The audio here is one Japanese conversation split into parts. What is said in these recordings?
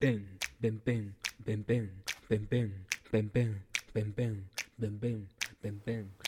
ベンベンベンベンベンベンベン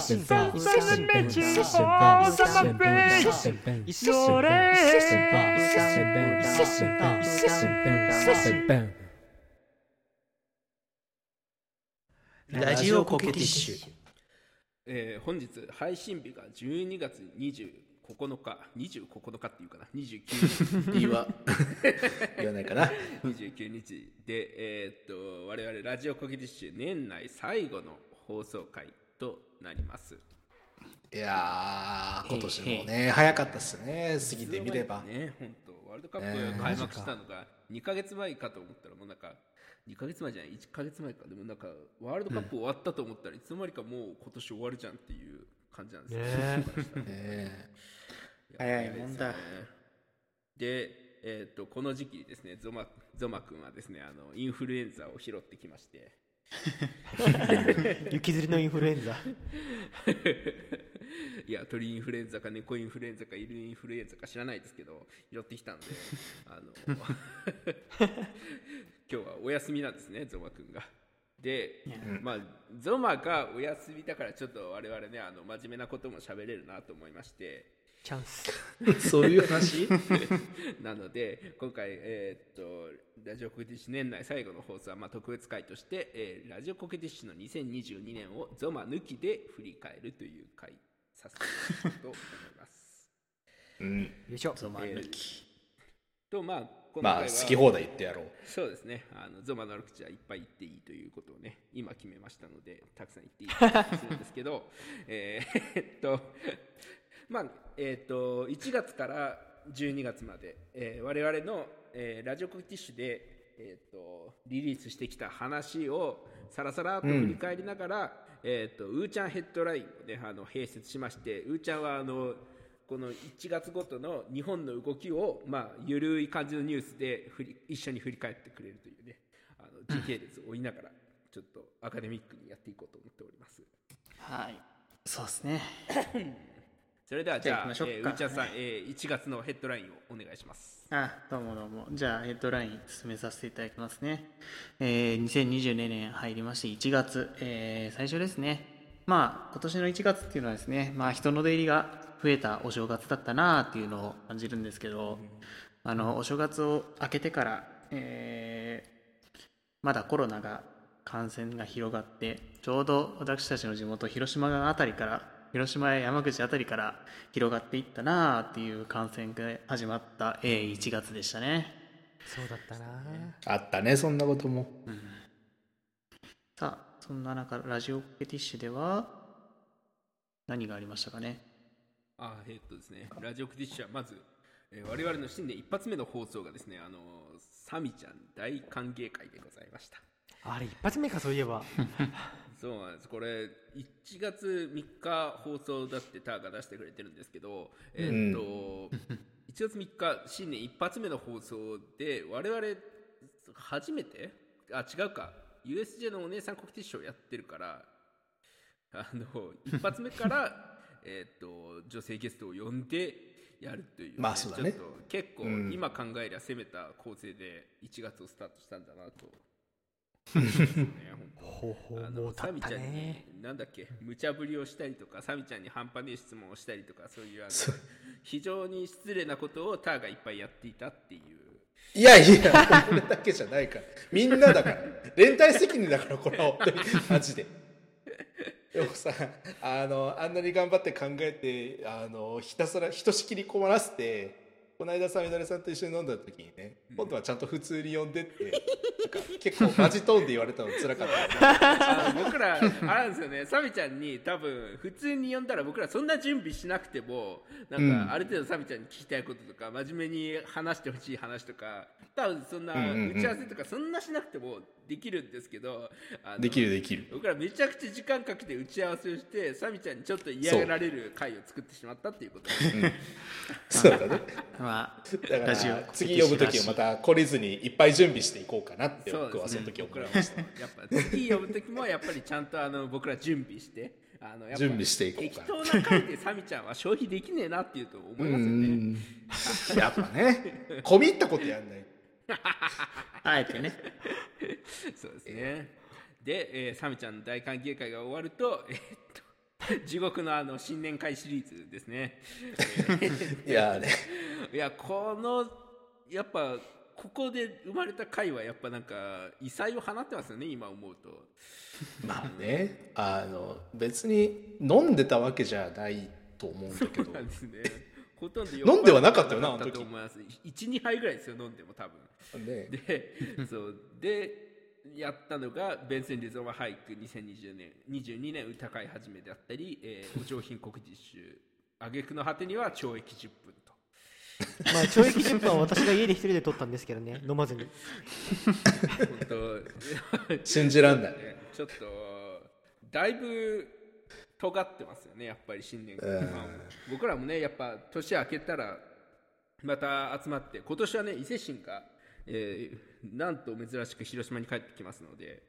ラジオコケティッシュ。えー本日配信日が12月29日。29日っていうかな。29日。言わ言わないかな。29日で、えーっと我々ラジオコケティッシュ年内最後の放送回となります。いやー今年もね早かったっすね過ぎてみれば。ね本当。ワールドカッねプ開幕したのが2ヶ月前かと思ったらもうなんか2ヶ月前じゃない1ヶ月前か。でもなんかワールドカップ終わったと思ったらいつの間にかもう今年終わるじゃんっていう感じなんですよ。ねね 早いもんだ。でえー、とこの時期にですねゾマゾマ君はですねあのインフルエンザを拾ってきまして 雪吊りのインフルエンザいや鳥インフルエンザか猫インフルエンザか犬インフルエンザか知らないですけど拾ってきたんであの 今日はお休みなんですねゾマ君が。で、まあ、ゾマがお休みだからちょっと我々ねあの真面目なことも喋れるなと思いましてチャンス。そういう話？なので今回、えーっとラジオコケティッシュ年内最後の放送は、まあ、特別会として、えーラジオコケティッシュの2022年をゾマ抜きで振り返るという回させていただきたいと思います。うん。よいしょ。ゾマ抜き。とまあ今まあ好き放題言ってやろう。そうですね。あのゾマの悪口はいっぱい言っていいということをね今決めましたのでたくさん言っていいとするんですけどえーえっとまあえっと1月から12月まで、えー我々の、えーラジオコケティッシュで、えっとリリースしてきた話をさらさらっと振り返りながら、えっとウーちゃんヘッドラインを、ね、あの併設しましてウーちゃんはあのこの1月ごとの日本の動きを、まあ、ゆるい感じのニュースで振り一緒に振り返ってくれるというねあの時系列を追いながらちょっとアカデミックにやっていこうと思っておりますはい。そうですね。それではじゃあじゃあえーさん、えー1月のヘッドラインをお願いしますあ、どうもどうも。じゃあ、ヘッドライン進めさせていただきますね。えー、2022年入りまして1月、えー、最初ですね。まあ、今年の1月っていうのはですね、まあ、人の出入りが増えたお正月だったなっていうのを感じるんですけど、あの、お正月を明けてから、えー、まだコロナが感染が広がってちょうど私たちの地元広島あたりから広島や山口あたりから広がっていったなあっていう感染が始まった、えー1月でしたね。そうだったな。あったねそんなことも。さあそんな中ラジオペティッシュでは何がありましたかね？あえーっとですね。ラジオクティッシュはまず、えー我々の新年一発目の放送がですねあのサミちゃん大歓迎会でございましたあれ一発目かそういえば。そうなんです。これ1月3日放送だってターが出してくれてるんですけど、えーっと1月3日新年一発目の放送で我々初めてあ違うか。USJ のお姉さんコケティッシュをやってるからあの一発目から えーっと女性ゲストを呼んでやるという、まあそうだね。結構うん。今考えりゃ攻めた構成で1月をスタートしたんだなとほうほう。あのもう経ったサミちゃんにねなんだっけ？無茶ぶりをしたりとかサミちゃんに半端ねえ質問をしたりとかそういうあの非常に失礼なことをターがいっぱいやっていたっていう。いやいや俺だけじゃないから。みんなだから。連帯責任だからこれは本当に。マジで。でもさあのあんなに頑張って考えてあのひたすらひとしきり困らせてこの間さみだれさんと一緒に飲んだ時にね、今度はちゃんと普通に呼んでって 結構マジトーンで言われたの辛かった。僕ら、あれですよね、サミちゃんに多分、普通に呼んだら僕らそんな準備しなくても、なんうん。かある程度サミちゃんに聞きたいこととか、真面目に話してほしい話とか、多分そんな打ち合わせとかそんなしなくてもできるんですけど、できるできる。僕らめちゃくちゃ時間かけて打ち合わせをして、サミちゃんにちょっと嫌がられる回を作ってしまったっていうことです。そうだね まあだかラジオら次呼ぶ時はまた懲りずにいっぱい準備していこうかなって僕はその時思僕らもいました。やっぱ次呼ぶ時もやっぱりちゃんとあの僕ら準備してあの準備していこうか適当な回でサミちゃんは消費できねえなっていうと思いますよね。やっぱね。込み入ったことやんない。あえてね。そうですね。で、えーサミちゃんの大歓迎会が終わると、えーっと 地獄のあの新年会シリーズですね。いやね いやこのやっぱここで生まれた回はやっぱなんか異彩を放ってますよね今思うと。まあねあの別に飲んでたわけじゃないと思うんだけどなんですね。ほとんど飲んではなかったよなあの時と思います。1、2杯ぐらいですよ、飲んでも多分。ねで、そう。で、やったのが、ベンセン・リゾマ俳句2020年、22年歌会始めであったり、えー お上品国実習、挙句の果てには懲役10分と。まあ懲役10分は私が家で一人で撮ったんですけどね 飲まずに。本当。信じらんない。ねちょっと、だいぶ尖ってますよね、やっぱり新年会うん。まあ僕らもね、やっぱ年明けたら、また集まって、今年はね、伊勢神が、えーなんと珍しく広島に帰ってきますので、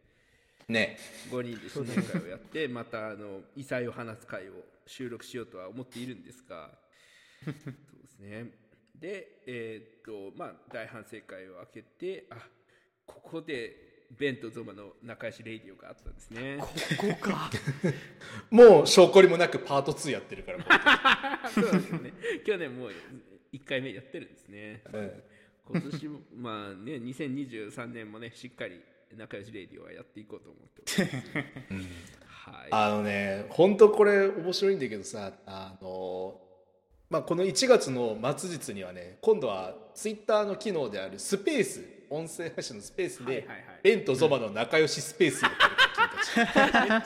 ね5人で新年会をやって、またあの異彩を放つ会を収録しようとは思っているんですが、そうですね。で、えーっと、まあ、大反省会を開けて、あここで、ベンとゾマの仲良しレイディオがあったんですね。ここか もう性懲りもなくパート2やってるからあそうですね。去年もう1回目やってるんですね。うん今年も、まあね、2023年もね、しっかり仲良しレイディオはやっていこうと思っております。はい。あのね本当これ面白いんだけどさあのまあこの1月の末日にはね今度はツイッターの機能であるスペース音声配信のスペースで、はいはいはいベンとゾマの仲良しスペースをめっちゃ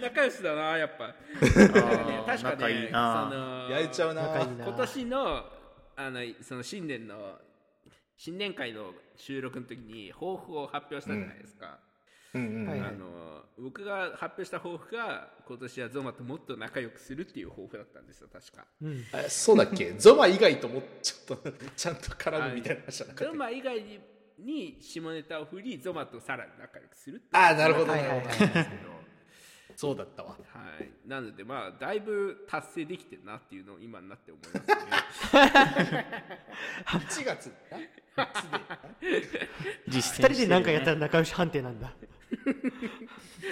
仲良しだな、やっぱ。あ 確かー仲いね、その焼いちゃうな今年のあのその新年の新年会の収録の時に抱負を発表したじゃないですか。うん。うんはいあの僕が発表した抱負が今年はゾマともっと仲良くするっていう抱負だったんですよ確か。うん。あそうだっけ？ゾマ以外ともちょっとちゃんと絡むみたいな話じゃなかったゾマ以外にに下ネタを振りゾマとさらに仲良くするっていうあーなるほど。なんですけど。そうだったわはい、なのでまあだいぶ達成できてるなっていうのを今になって思いますね。1月実践二人で何かやったらら仲良し判定なんだ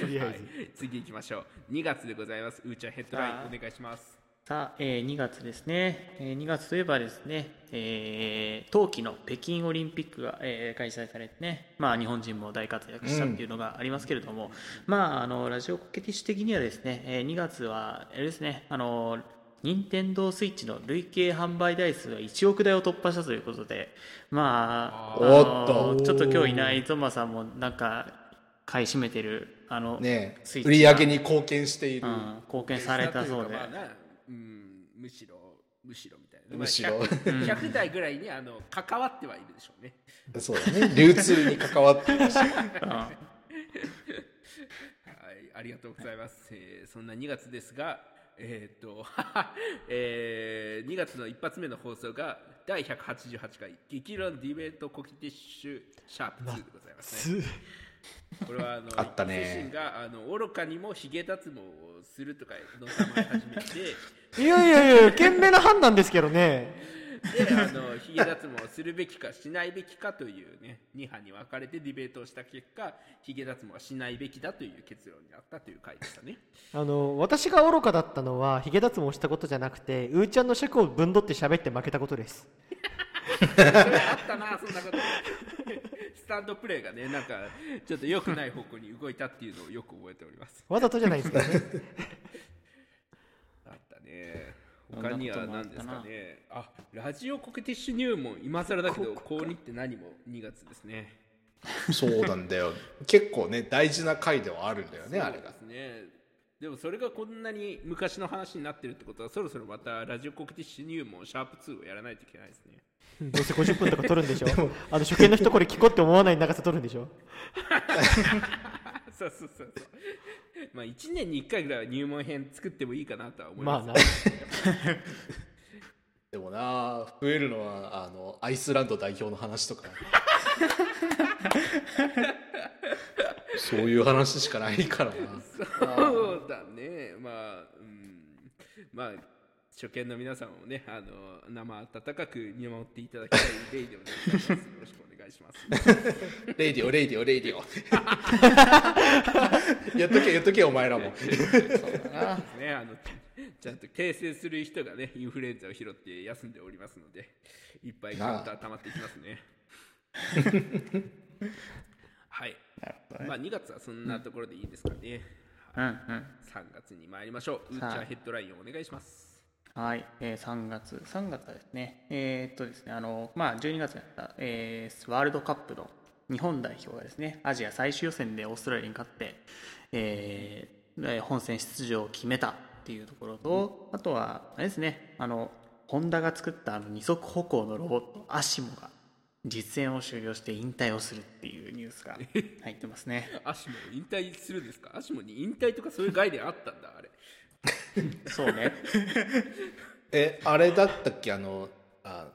とりあはいえず、次行きましょう。2月でございます。うーちゃんヘッドラインお願いします。さあ、えー2月ですね、えー2月といえばですね、えー冬季の北京オリンピックが、えー開催されてね、まあ、日本人も大活躍したっていうのがありますけれども、まあ、あのラジオコケティッシュ的にはですね、えー2月はあれですねあの任天堂スイッチの累計販売台数が1億台を突破したということで、まあ、おあっと。のちょっと今日いないゾンマさんもなんか買い占めてるあの、ね売り上げに貢献している、うん、貢献されたそうで。うん、むしろむしろみたいな。むしろまあ 100, 100台ぐらいにあの関わってはいるでしょうね。そうだね流通に関わってるしうん はい、ありがとうございます。えーそんな2月ですが、えーっと、えー2月の一発目の放送が第188回激論ディベートコキティッシュシャープ2でございますね。これはあのあったね。自身があの愚かにもヒゲ脱毛をするとかのたまり始めて、いやいやいや賢明な判断ですけどね。であのヒゲ脱毛をするべきかしないべきかというね2派に分かれてディベートをした結果ヒゲ脱毛はしないべきだという結論になったという回でしたね。あの私が愚かだったのはヒゲ脱毛したことじゃなくてうーちゃんの尺をぶんどって喋って負けたことです。それあったなそんなことスタンドプレーがねなんかちょっと良くない方向に動いたっていうのをよく覚えております。わざとじゃないですけどね。あったね他には何ですかね。あラジオコケティッシュ入門今更だけど高2って何も2月ですね。そうなんだよ。結構ね大事な回ではあるんだよねあれが。そうですねでもそれがこんなに昔の話になってるってことはそろそろまたラジオコケティッシュ入門シャープ2をやらないといけないですね。どうせ50分とか撮るんでしょ。あの初見の人これ聞こうって思わない長さ撮るんでしょ。そうそうそうそう。まあ1年に1回ぐらいは入門編作ってもいいかなとは思いまます、あな でもな増えるのはあのアイスランド代表の話とか。そういう話しかないからな。そうだね。まあうん。まあ初見の皆さんもねあの生温かく見守っていただきたいレイでお願いします。よろしくお願いしますレイディオレイディオレイディオ。やっとけやっとけお前らも。ね。あのちゃんと訂正する人がねインフルエンザを拾って休んでおりますのでいっぱいカウンター溜まっていきますね。はい。まあ2月はそんなところでいいですかね、うん。うん。3月に参りましょう。ウーチャーヘッドラインをお願いします。はい、えー3月、3月はですね、えーっとですね、あの、まあ、12月にあった、えーワールドカップの日本代表がですね、アジア最終予選でオーストラリアに勝って、えーえー本戦出場を決めたっていうところと、あとは、あれですね、あの、ホンダが作ったあの二足歩行のロボット、アシモが実演を終了して引退をするっていうニュースが入ってますね。アシモ引退するんですか？アシモに引退とかそういう概念あったんだあれ。そうね。えあれだったっけ？あのあ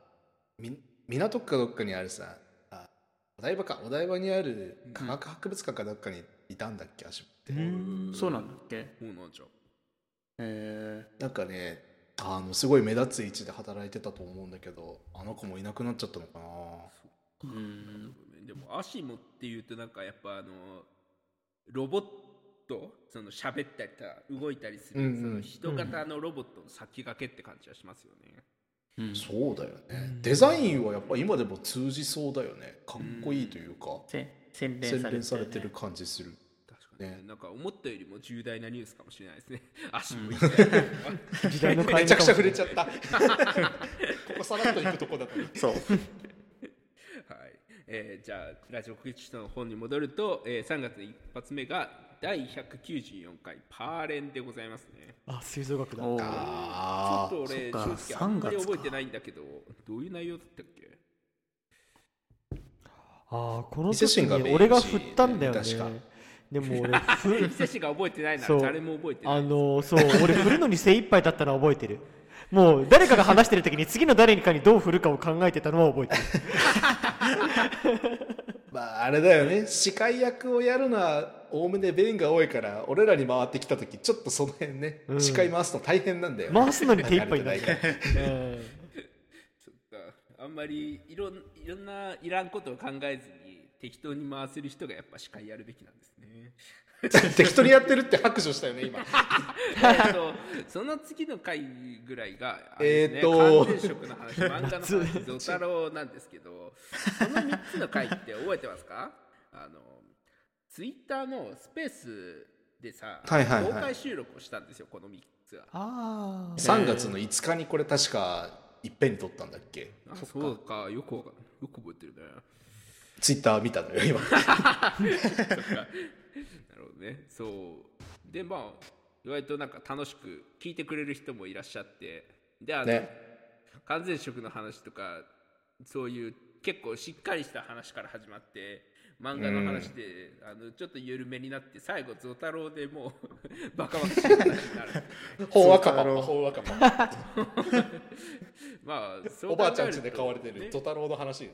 み港区かどっかにあるさあお台場か。お台場にある科学博物館かどっかにいたんだっけ？足って、そうなんだっけ？そうなんじゃえなんかねあのすごい目立つ位置で働いてたと思うんだけどあの子もいなくなっちゃったのかな。ー、うん。でもアシモっていうとなんかやっぱあのロボットその喋ったりとか動いたりする、うんうん。その人型のロボットの先駆けって感じはしますよね、うん。そうだよね。デザインはやっぱ今でも通じそうだよね。かっこいいというか。せ洗練洗されて,、練されてる感じするね。ねなんか思ったよりも重大なニュースかもしれないですね。アシモ引時代の めちゃくちゃ触れちちゃった。ここさらっと行くとこだったそう。はい。えーじゃあラジオ国知の本に戻ると、えー3月の一発目が第194回パーレンでございますね。あ吹奏楽だおー。ちょあっと俺正直あんまり3月か。覚えてないんだけどどういう内容だったっけ？ああこの時に俺が振ったんだよね。確かでも俺 ふ伊勢市が覚えてないなそ誰も覚えてない。あのそう俺振るのに精一杯だったのは覚えてる。もう誰かが話してる時に次の誰かにどう振るかを考えてたのは覚えてる。まああれだよね。司会役をやるのはおおむね弁が多いから俺らに回ってきた時ちょっとその辺ね、うん。司会回すの大変なんだよ、回すのに手一杯になるから。うん。あんまりいろんいろんないらんことを考えずに適当に回せる人がやっぱ司会やるべきなんですね 適当にやってるって白状したよね今。えっとその次の回ぐらいがねえーと完全食の話漫画の話ゾタロウなんですけどその3つの回って覚えてますか？あのツイッターのスペースでさ、はいはいはい。公開収録をしたんですよこの3つは。あ3月の5日にこれ確かいっぺんに撮ったんだっけ？あそうかよくわかんよく覚えてるね。ツイッター見たのよ今 ほどね。そう。でまあ意外となんか楽しく聞いてくれる人もいらっしゃって。であの、ね。完全食の話とかそういう結構しっかりした話から始まって漫画の話で、あのちょっと緩めになって最後ゾタロウでもう バカバカしい話になる ほんわかパパほんわかパパ まあそうおばあちゃん考えると家で飼われてね。るゾタロウの話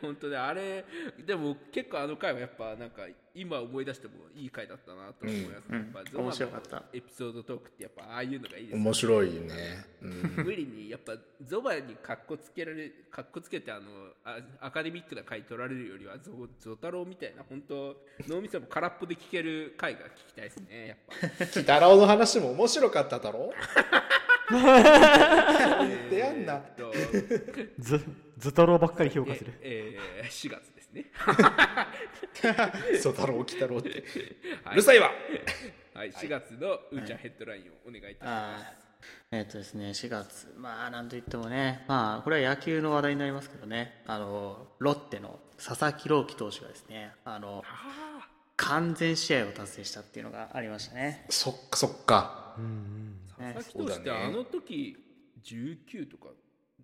本当ねあれでも結構あの回はやっぱなんか今思い出してもいい回だったなと思います、うんやっぱゾマの面白かった。エピソードトークってやっぱああいうのがいいですよね。面白いね、うん、無理にやっぱゾバにかっこつけられかっこつけてあのあアカデミックな回取られるよりはゾゾタロウみたいな本当脳みそも空っぽで聞ける回が聞きたいですねやっぱ。鬼太郎の話も面白かっただろ？言ってやんな。えー ずず太郎ばっかり評価する。ええー4月ですね。ゾタロウ鬼太郎って。はうるさいわ。はい、4月のうーちゃんヘッドラインをお願いいたしまあーえっ、とですね、4月、まあ、なんといってもね、まあ、これは野球の話題になりますけどね、あの、ロッテの佐々木朗希投手がですね、あの、完全試合を達成したっていうのがありましたね。そっかそっか。ね。佐々木投手ってそうだねあの時19とか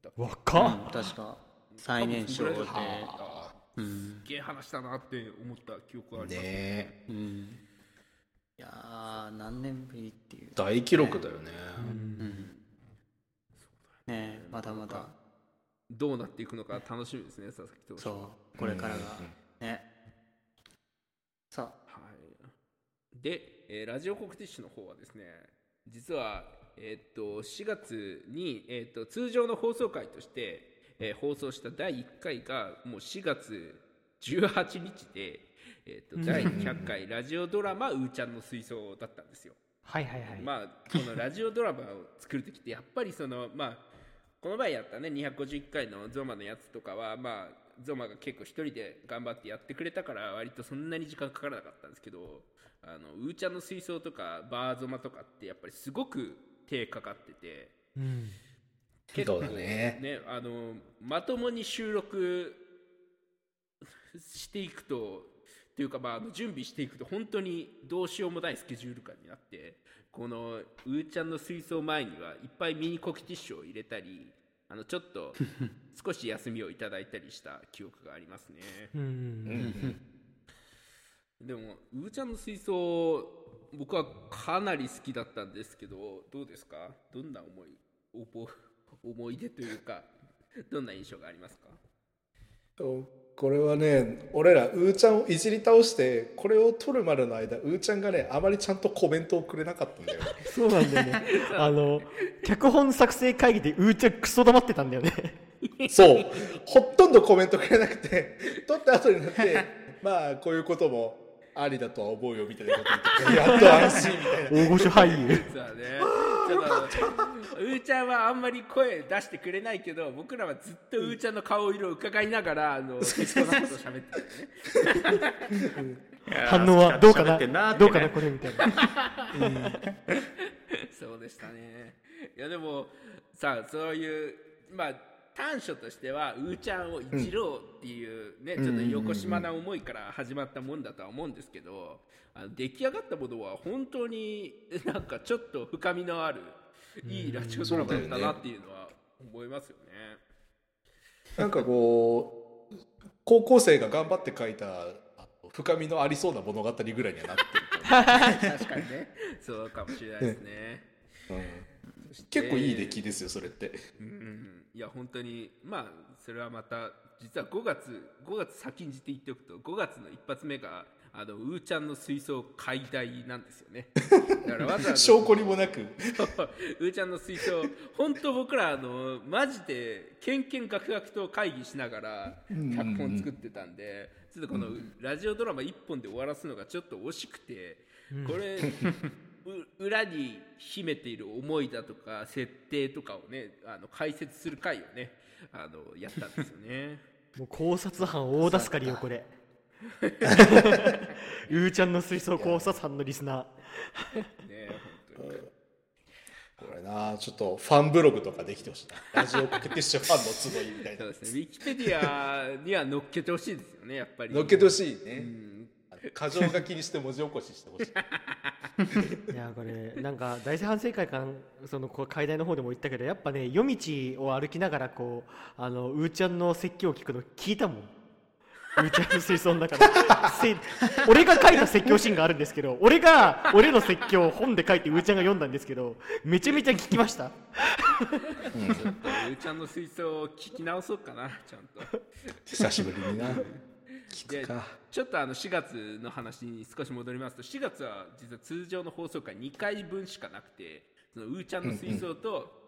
だっけ若っ。うん確か、最年少で、あうん。すげえ話だなって思った記憶があーります、ねうん。いやー、何年ぶりっていう。大記録だよねうん。ねまだまだ、どうなっていくのか楽しみですね佐々木投手そう、これからが、ね。さはい、で、えーラジオ告知誌の方はですね実は、えーっと4月に、えーっと通常の放送回として、えー放送した第1回がもう4月18日で、えーっと第100回ラジオドラマ「うーちゃんの水槽」だったんですよ。はいはいはい、まあこのラジオドラマを作る時ってやっぱりそのまあこの前やったね251回のゾマのやつとかはまあゾマが結構一人で頑張ってやってくれたから割とそんなに時間かからなかったんですけどあのうーちゃんの水槽とかバーゾマとかってやっぱりすごく手かかっててうん、結構そうだね。あのまともに収録していくとというか、まあ準備していくと本当にどうしようもないスケジュール感になってこのうーちゃんの水槽前にはいっぱいミニコキティッシュを入れたりあのちょっと 少し休みをいただいたりした記憶がありますね。でもうーちゃんの水槽僕はかなり好きだったんですけどどうですか？どんな思い？思思い出というか どんな印象がありますか？これはね俺らうーちゃんをいじり倒してこれを撮るまでの間うーちゃんがねあまりちゃんとコメントをくれなかったんだよね。そうなんだよね。あの脚本作成会議でうーちゃんクソ黙ってたんだよね。そう。ほとんどコメントくれなくて撮った後になってまあこういうこともありだとは思うよみたいなこと言ってやっと安心みたいな。大御所俳優。そうだね。ちょっとうーちゃんはあんまり声出してくれないけど僕らはずっとうーちゃんの顔色を伺いながらあの適当なことを喋ってたよね。反応はどうかなどうかなこれみたいな。そうでしたね。いやでもさそういうまあ短所としてはうーちゃんをいじろうっていうね、ちょっと横島な思いから始まったもんだとは思うんですけどあの出来上がったものは本当に なんかちょっと深みのあるいいラジオドラマだったなっていうのは思いますよね。なんかこう高校生が頑張って書いた深みのありそうな物語ぐらいにはなってる 確かにね。そうかもしれないですね。うん結構いい出来ですよそれって。うんいや本当にまあそれはまた実は5月5月先んじて言っておくと5月の一発目があのうーちゃんの水槽解体なんですよね。だからわざわざ 証拠にもなく。うーちゃんの水槽本当僕らあのマジでけんけんがくがくと会議しながら脚本作ってたんで、ちょっとこのラジオドラマ一本で終わらすのがちょっと惜しくて、これう裏に秘めている思いだとか設定とかをねあの解説する回をねあのやったんですよね。もう考察班大助かりよこれ。うーちゃんの水槽考察班のリスナー。ね本当に。これなちょっとファンブログとかできてほしいな。ラジオコケティッシュファンの集いみたいな。そうですね、ウィキペディアには載っけてほしいですよね、やっぱり。のっけてほしいね、うん箇条書きにして文字起こししてほしい。いやこれなんか大正反省会館そのこう階段の方でも言ったけどやっぱね夜道を歩きながらこうあのうーちゃんの説教を聞くの聞いたもん。うーちゃんの水槽の中でせ俺が書いた説教シーンがあるんですけど俺が俺の説教を本で書いてうーちゃんが読んだんですけどめちゃめちゃ聞きました。ちょっと、うーちゃんの水槽を聞き直そうかな、ちゃんと。久しぶりにな聞でくか。ちょっとあの4月の話に少し戻りますと、4月は実は通常の放送回2回分しかなくて、そのうーちゃんの水槽と、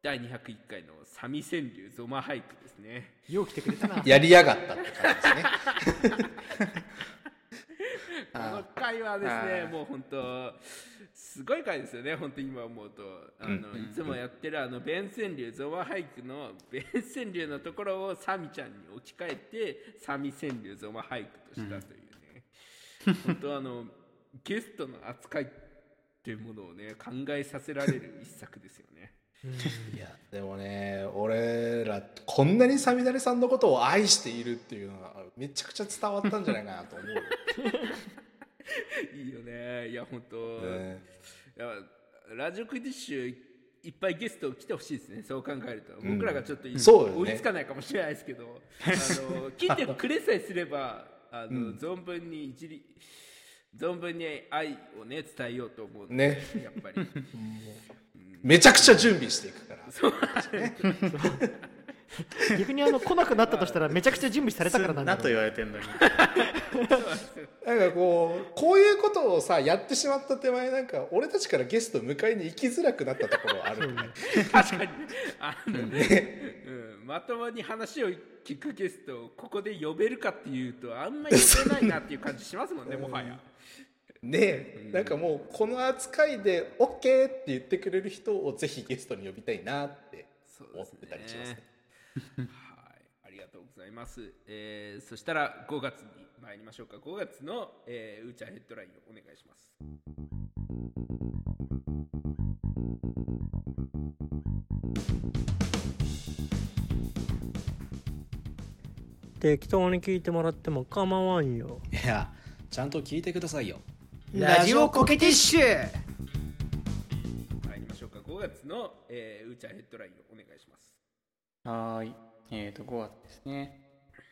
第201回のサミ川柳ゾマ俳句ですね。よう来てくれたな。やりやがったって感じですね。この回はですねもう本当すごい回ですよね本当今思うと。あの、いつもやってるあの弁川柳ゾマ俳句の弁川柳のところをサミちゃんに置き換えてサミ川柳ゾマ俳句としたというね、本当あのゲストの扱いっていうものをね考えさせられる一作ですよね。いやでもね俺らこんなにサミダレさんのことを愛しているっていうのがめちゃくちゃ伝わったんじゃないかなと思う。よ、いいよね。いや本当、ねラジオクイディッシュいっぱいゲスト来てほしいですね。そう考えると、僕らがちょっとそうよね。追いつかないかもしれないですけど。あの 来てくれさえすればあの、存分に一理存分に愛をね伝えようと思うね。やっぱり。めちゃくちゃ準備していくから 逆にあの来なくなったとしたらめちゃくちゃ準備されたからなんだなと言われてんのに。なんかこうこういうことをさやってしまった手前なんか俺たちからゲスト迎えに行きづらくなったところある。よね。確かに。あの、うん、まともに話を聞くゲストをここで呼べるかっていうとあんまり呼べないなっていう感じしますもんねもはや。ね。えなんかもうこの扱いで OK って言ってくれる人をぜひゲストに呼びたいなって思ってたりしますねはい、ありがとうございます。えーそしたら5月に参りましょうか。5月の、えー、うーちゃんヘッドラインをお願いします。適当に聞いてもらっても構わんよいやちゃんと聞いてくださいよラジオコケティッシュ参りましょうか。5月の、えー、うーちゃんヘッドラインをお願いします。はーい。えっ、と、5月ですね。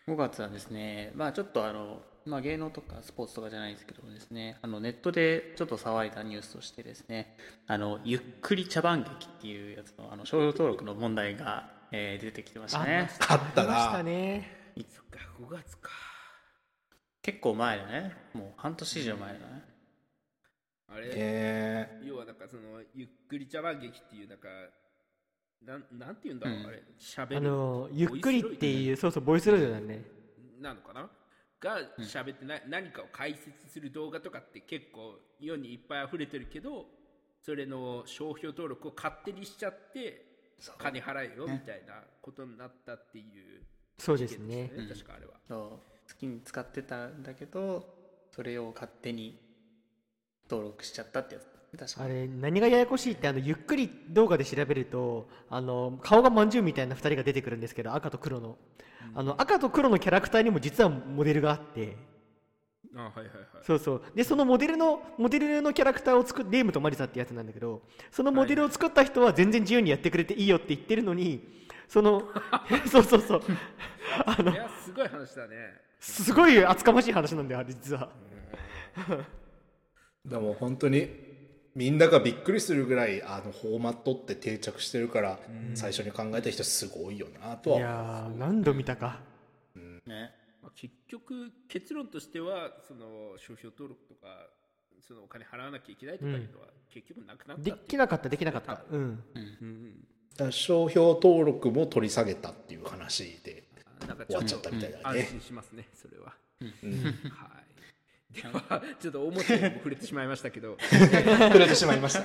5月はですね、まあちょっとあの、まあ芸能とかスポーツとかじゃないですけどもですね、あのネットでちょっと騒いだニュースとしてですね、あの、ゆっくり茶番劇っていうやつの、あの、商標登録の問題が、えー出てきてましたね。あったありましたなねそっか、5月か。結構前だね。もう半年以上前だね。あれ、え要はなんかその、ゆっくり茶番劇っていう、なんか、なんなんて言うんだ？ろう、うん。あれ、しゃべある。のゆっくりっていうそうそうボイスロードだね。なのかな？が喋ってな、何かを解説する動画とかって結構世にいっぱい溢れてるけどそれの商標登録を勝手にしちゃって金払えよみたいなことになったっていうそうですね。確かあれは、そう。好きに使ってたんだけど、それを勝手に登録しちゃったってやつあれ何がややこしいってあのゆっくり動画で調べるとあの顔がまんじゅうみたいな2人が出てくるんですけど赤と黒の。あの赤と黒のキャラクターにも実はモデルがあって。あはいはいはい。そうそう。でそのモデルのモデルのキャラクターを作っレームとマリサってやつなんだけどそのモデルを作った人は全然自由にやってくれていいよって言ってるのにその そうそうそう。あのいやすごい話だね。すごい厚かましい話なんだよあれ実は。でも本当にみんながびっくりするぐらいあのフォーマットって定着してるから、最初に考えた人すごいよなといはやー何度見たか。ね。まあ、結局結論としてはその商標登録とかそのお金払わなきゃいけないとかいうのは結局なくなったでいう。きなかったできなかった。うん。うん商標登録も取り下げたっていう話でうんなんか終わっちゃったみたいだ安ね。心しますねそれは、うん。はいちょっと表にも触れてしまいましたけど。触れてしまいました。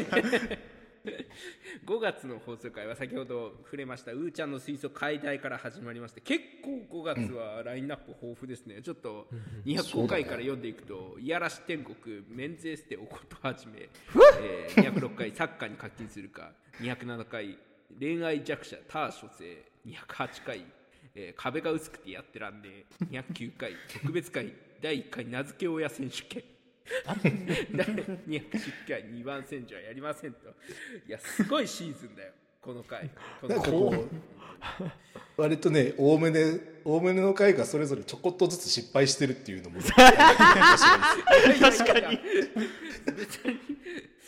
5月の放送回は先ほど触れましたうーちゃんの水素解体から始まりまして結構5月はラインナップ豊富ですね、ちょっと205回から読んでいくと「いやらし天国」「メンズエステおことはじめ」えー206回「サッカーに課金するか」207回「恋愛弱者ター諸生」208回、えー壁が薄くてやってらんねえ」209回特別会第1回名付け親選手権。第210回2番選手はやりませんと。いやすごいシーズンだよ。この回。このなんかこう割とねおおむねおおむねの回がそれぞれちょこっとずつ失敗してるっていうのも。確かに。別に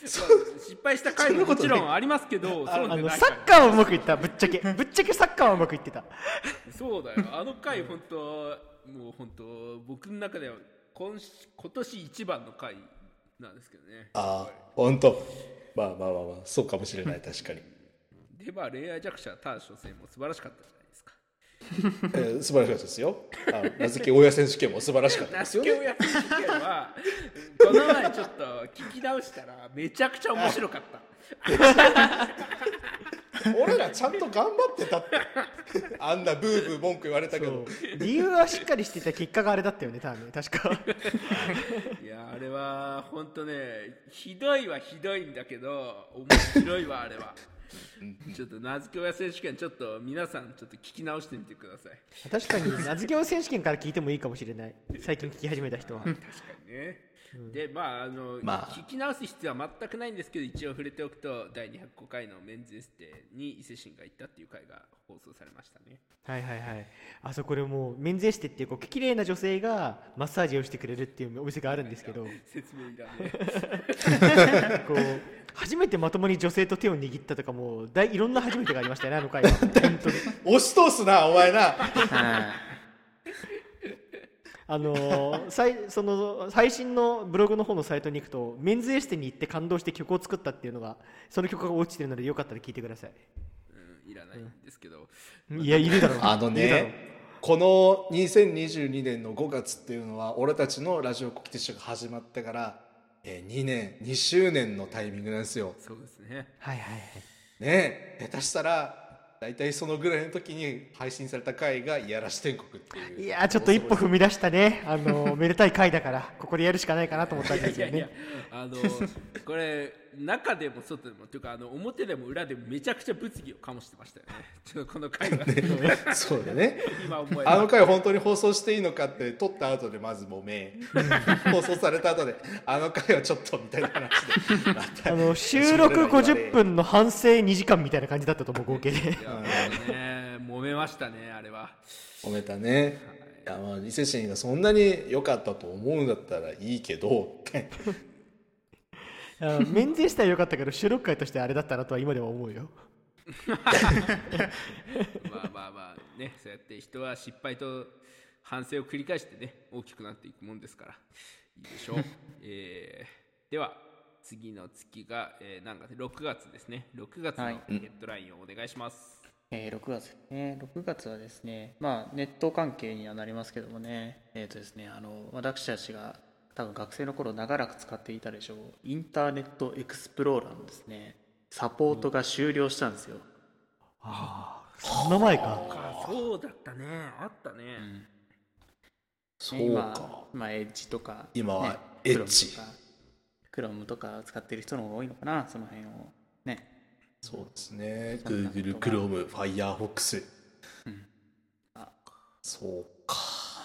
失敗した回ももちろんありますけどサッカーはうまくいった。ぶっちゃけ。ぶっちゃけサッカーはうまくいってた。そうだよ。あの回本当もう本当僕の中では今し今年一番の回なんですけどね。ああ本当。まあまあまあまあそうかもしれない確かに、では恋愛弱者ター初戦も素晴らしかったじゃないですか。えー素晴らしかったですよ。あ名付け親選手権も素晴らしかった。名ですよね付け親選手権はこの前ちょっと聞き直したらめちゃくちゃ面白かった 俺らちゃんと頑張ってたって。あんなブーブー文句言われたけど。理由はしっかりしてた結果があれだったよね多分確か。いやあれは本当ねひどいはひどいんだけど面白いわあれは。ちょっと名付け親選手権ちょっと皆さんちょっと聞き直してみてください。確かに名付け親選手権から聞いてもいいかもしれない。最近聞き始めた人は。確かにね、でまああの、まあ。聞き直す必要は全くないんですけど一応触れておくと第205回のメンズエステに伊勢神が行ったっていう回が放送されましたね。はいはいはい。あそこでもうメンズエステっていうこう綺麗な女性がマッサージをしてくれるっていうお店があるんですけど。説明いらね。こう初めてまともに女性と手を握ったとかもうだいいろんな初めてがありましたよねあの回は 本当に。押し通すなお前な。はあのー 最その最新のブログの方のサイトに行くとメンズエステに行って感動して曲を作ったっていうのがその曲が落ちてるのでよかったら聞いてください。うんいらないんですけど、いやいるだろう。あのねこの2022年の5月っていうのは俺たちのラジオコキティッシュが始まってから、えー2年2周年のタイミングなんですよ。そうですね。はいはいはい。ねえ下手したら大体そのぐらいの時に配信された回が「いやらし天国」っていう。いやーちょっと一歩踏み出したね。あのーめでたい回だからここでやるしかないかなと思ったんですよいやいやねあのこれ中でも外でもというかあの表でも裏でもめちゃくちゃ物議を醸してましたよね。ちょっとこの回は そうだね。今思えば。あの回本当に放送していいのかって撮った後でまず揉め。放送された後であの回はちょっとみたいな話で。あの収録50分の反省2時間みたいな感じだったと思う合計で。ね揉めましたねあれは。揉めたね。い。やまあ伊勢神がそんなに良かったと思うんだったらいいけどってあのメンズエステは良かったけど収録回としてあれだったなとは今では思うよ。まあまあまあねそうやって人は失敗と反省を繰り返してね大きくなっていくもんですからいいでしょう、えーでは次の月が、えー、何月6月ですね。6月のはい。ヘッドラインをお願いします、えー6月ですね。6月はですねまあネット関係にはなりますけどもね。えっ、とですねあの私たちが多分学生の頃長らく使っていたでしょう。インターネットエクスプローラーのですねサポートが終了したんですよ、そんな前か。あそうだったね。あったね、そう今か。今エッジとか今はねエッジ。とか Chrome とか使ってる人の方が多いのかなその辺を。ね。そうですね。そんなこと Google が Chrome Firefox うん。あそうか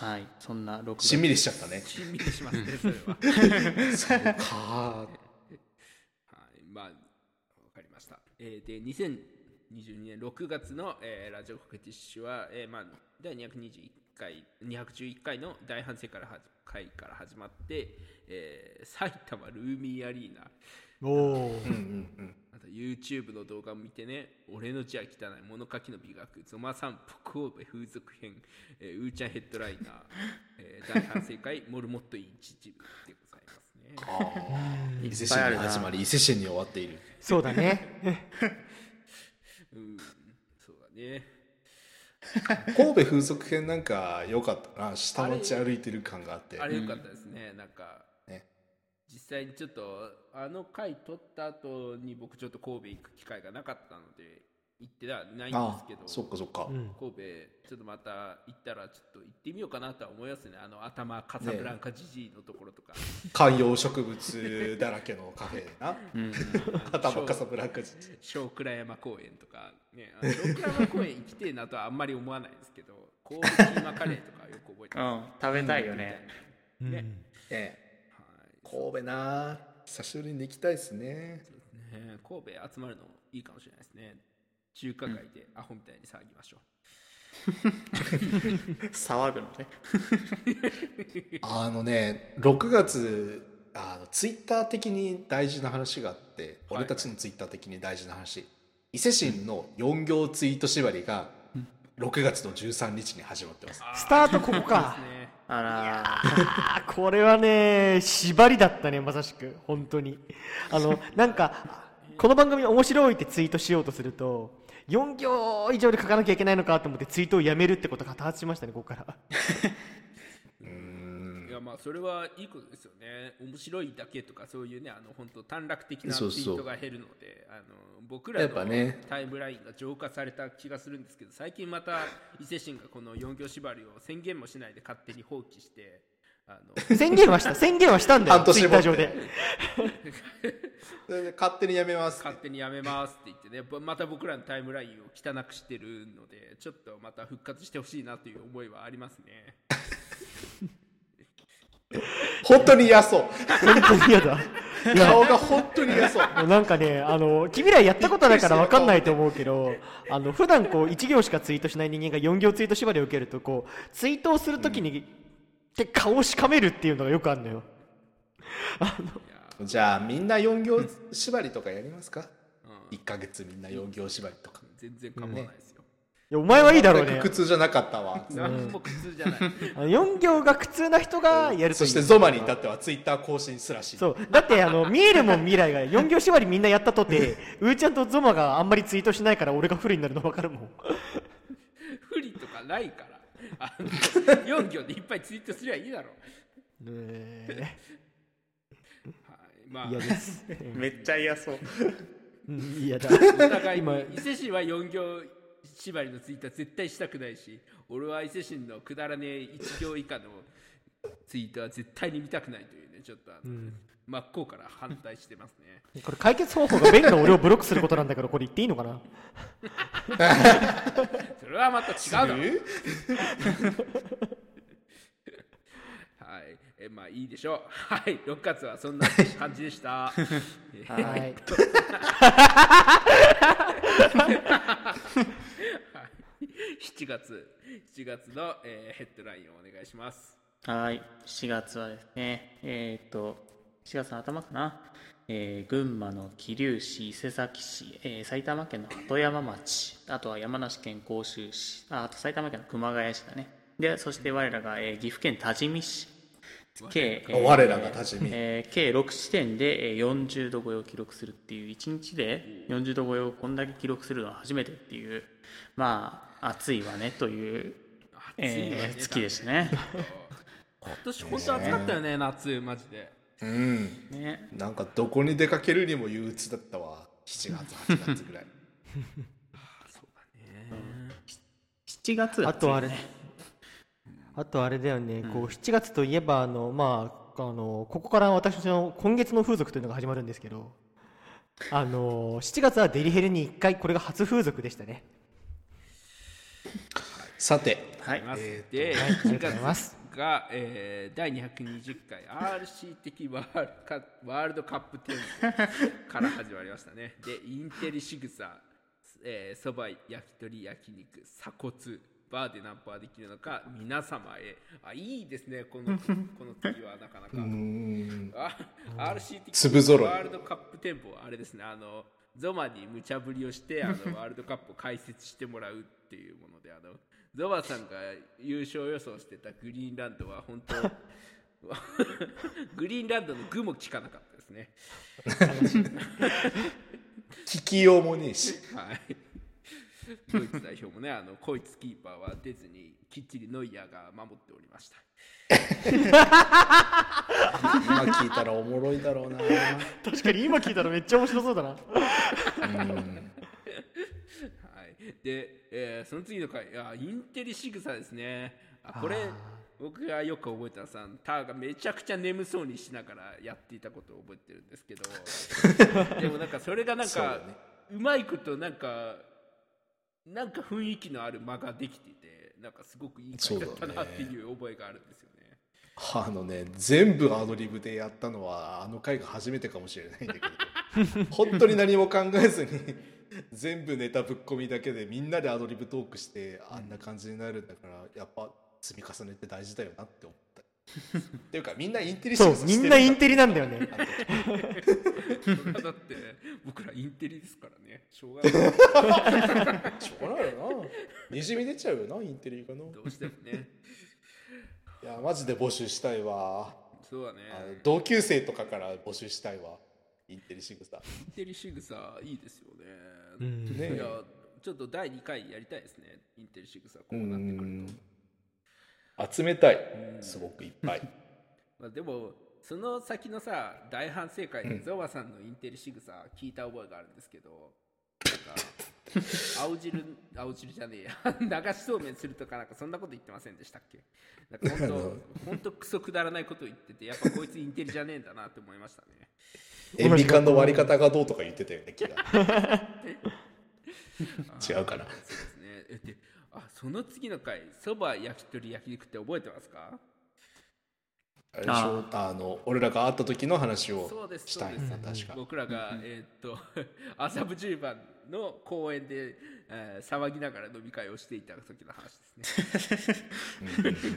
はいそんな6月しんみりしちゃったね。しんみりしますねそれは。そうかはい、まあ、わかりました。えーで、2022年6月の、えーラジオコケティッシュは、えーまあ、第221回、211回の大反省からは回から始まって、えー埼玉ルーミーアリーナ、おおうんうんうんあと YouTube の動画を見てね、俺の字は汚い、物書きの美学、ゾマ散歩、神戸風俗編、えー、ウーちゃんヘッドライナー、えー大反省会、モルモットインチチブでございますね。ああ伊勢神に始まり伊勢神に終わっている。そうだね。うん、そうだね。神戸風俗編なんか良かったな。下町歩いてる感があって。あれ良かったですね、なんか、際にちょっとあの回撮った後に僕ちょっと神戸行く機会がなかったので行ってはないんあですけどそっかそっか、うん。神戸ちょっとまた行ったらちょっと行ってみようかなとは思いますね。あの頭カサブランカジジイのところとか、観葉植物だらけのカフェな。うん。頭カサブランカジ小倉山公園とかね。あの小倉山公園行きてえなとはあんまり思わないですけど神戸キーマカレーとかよく覚えてうん。ま食べたいよね。すね、うん。ねはい神戸な久しぶりに行きたいですね。そうですね。神戸集まるのいいかもしれないですね。中華街でアホみたいに騒ぎましょ 騒ぐのね。あのね6月あのツイッター的に大事な話があって、はい俺たちのツイッター的に大事な話。伊勢神の4行ツイート縛りが6月の13日に始まってます、スタートここか。ねあら。これはね縛りだったねまさしく。本当に。あのなんかこの番組面白いってツイートしようとすると4行以上で書かなきゃいけないのかと思ってツイートをやめるってことが多発しましたねここから。まあそれはいいことですよね。面白いだけとかそういうねあの本当短絡的なツイそう。そうートが減るのであの僕らやのっぱね。タイムラインが浄化された気がするんですけど最近また伊勢神がこの4行縛りを宣言もしないで勝手に放棄してあの宣言はした宣言はしたんだよ半年 で。勝手にやめます勝手にやめますって言ってねぼまた僕らのタイムラインを汚くしてるのでちょっとまた復活してほしいなという思いはありますね本当に嫌そう。本当に嫌だ。顔が本当に嫌そう。もうなんかねあの君らやったことないから分かんないと思うけどあの普段こう1行しかツイートしない人間が4行ツイート縛りを受けるとこうツイートをするときに、で顔をしかめるっていうのがよくあるのよ。じゃあみんな4行縛りとかやりますか、1ヶ月みんな4行縛りとか。全然構わないですよ、いやお前はいいだろうね。苦痛じゃなかったわ。苦痛じゃない。あの4行が苦痛な人がやるといい。そしてゾマに至ってはツイッター更新すらしい。そう。だってあの見えるもん未来が4行縛りみんなやったとて うーちゃんとゾマがあんまりツイートしないから俺が不利になるの分かるもん。不利とかないから。あの4行でいっぱいツイートすりゃいいだろ。う、ねはい、まあ。嫌です。めっちゃ嫌そう。うん嫌だ。お互い今。に伊勢神は4行縛りのツイートは絶対したくないし俺は伊勢神のくだらねえ1行以下のツイートは絶対に見たくないというねちょっとあの、真っ向から反対してますね。これ解決方法がベンの俺をブロックすることなんだけどこれ言っていいのかな？それはまた違うだろまあいいでしょう。はい。6月はそんな感じでした。え ーはい。7月。7月の、えーヘッドラインをお願いします。はい、4月はですね、えーっと、4月の頭かな、えー群馬の桐生市、伊勢崎市、えー埼玉県の鳩山町、あとは山梨県甲州市、ああと埼玉県の熊谷市だね。で、そして我らが、えー岐阜県多治見市。計、えー我らが多治見えー計6地点でえー40度超えを記録するっていう1日で40度超えをこんだけ記録するのは初めてっていうまあ暑いわねという、えー月でしたね。今年本当暑かったよね、夏マジで。うん。ね。なんかどこに出かけるにも憂鬱だったわ。7月8月ぐらい。7月があとあれねあとあれだよね、こう7月といえばあのまああのここから私の今月の風俗というのが始まるんですけど。あの7月はデリヘルに1回これが初風俗でしたね。さて。はい。ますえーとで、はいありがとうござい7ます月が、えー第220回 RC 的ワールカワールドカップ展から始まりましたね。で、インテリ仕草、えー、そば、焼き鳥、焼肉、鎖骨、バーでナンパできるのか、皆様へ。あ、いいですね、この この次はなかなか。うーん。あ RC 的粒ワールドカップ店舗はあれですね。あのゾマに無茶ぶりをしてあの ワールドカップを解説してもらうっていうものであのゾマさんが優勝予想してたグリーンランドは本当 グリーンランドの具も効かなかったですね。聞きようもねえし。はい ドイツ代表もねあのこいつキーパーは出ずにきっちりノイヤーが守っておりました。今聞いたらおもろいだろうな。確かに今聞いたらめっちゃ面白そうだな。はい、で、えーその次の回あインテリ仕草ですね。あこれ僕がよく覚えたのはさターがめちゃくちゃ眠そうにしながらやっていたことを覚えてるんですけど。でもなんかそれがなんかうまいことなんかなんか雰囲気のある間ができていてなんかすごくいい回だったなっていう覚えがあるんですよね。あのね全部アドリブでやったのはあの回が初めてかもしれないんだけど。本当に何も考えずに全部ネタぶっ込みだけでみんなでアドリブトークしてあんな感じになるんだからやっぱ積み重ねって大事だよなって思ったっていうかみんなインテリそうみんなインリテリなんだよね。だって僕らインテリですからね。しょうがない。しょうがないよな。にじみ出ちゃうよなインテリがな。どうしてもね。いやマジで募集したいわ。そうだね。同級生とかから募集したいわ。インテリ仕草。インテリ仕草いいですよね。うん。ね。いやちょっと第2回やりたいですね。インテリ仕草こううなってくるん。と。集めたい。すごくいっぱい。まあ、でもその先のさ大反省会でゾワさんのインテリ仕草聞いた覚えがあるんですけど、なんか 青汁青汁じゃねえや。流しそうめんするとかなんかそんなこと言ってませんでしたっけ？なんか本当本当クソくだらないこと言っててやっぱこいつインテリじゃねえんだなって思いましたね。塩ビ缶の割り方がどうとか言ってたよね気が。違うかな。そうですね。えであその次の回そば焼き鳥焼肉って覚えてますか？あれでしょあの俺らが会った時の話をしたいな確か。僕らが、えーっと 麻布十番の公園で、えー騒ぎながら飲み会をしていた時の話です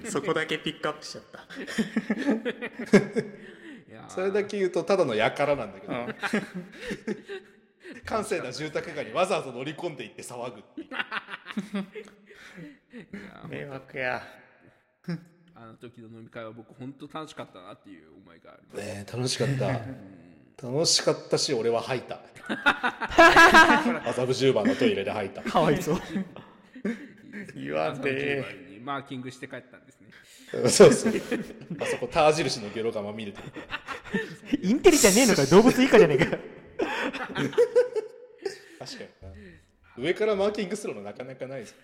ね。そこだけピックアップしちゃった。それだけ言うとただの輩なんだけど。うん。閑静な住宅街にわざわざ乗り込んでいって騒ぐっていう迷惑や。あの時の飲み会は僕本当楽しかったなっていう思いがあります。ねえ楽しかった。楽しかったし俺は吐いた。麻布十番のトイレで吐いた。かわいそう。言わんで。朝の10番にマーキングして帰ったんですね。そうそう。あそこター印のゲロがまみれて。るインテリじゃねえのかよ動物以下じゃねえか。よ確かに。な上からマーキングするのなかなかないです。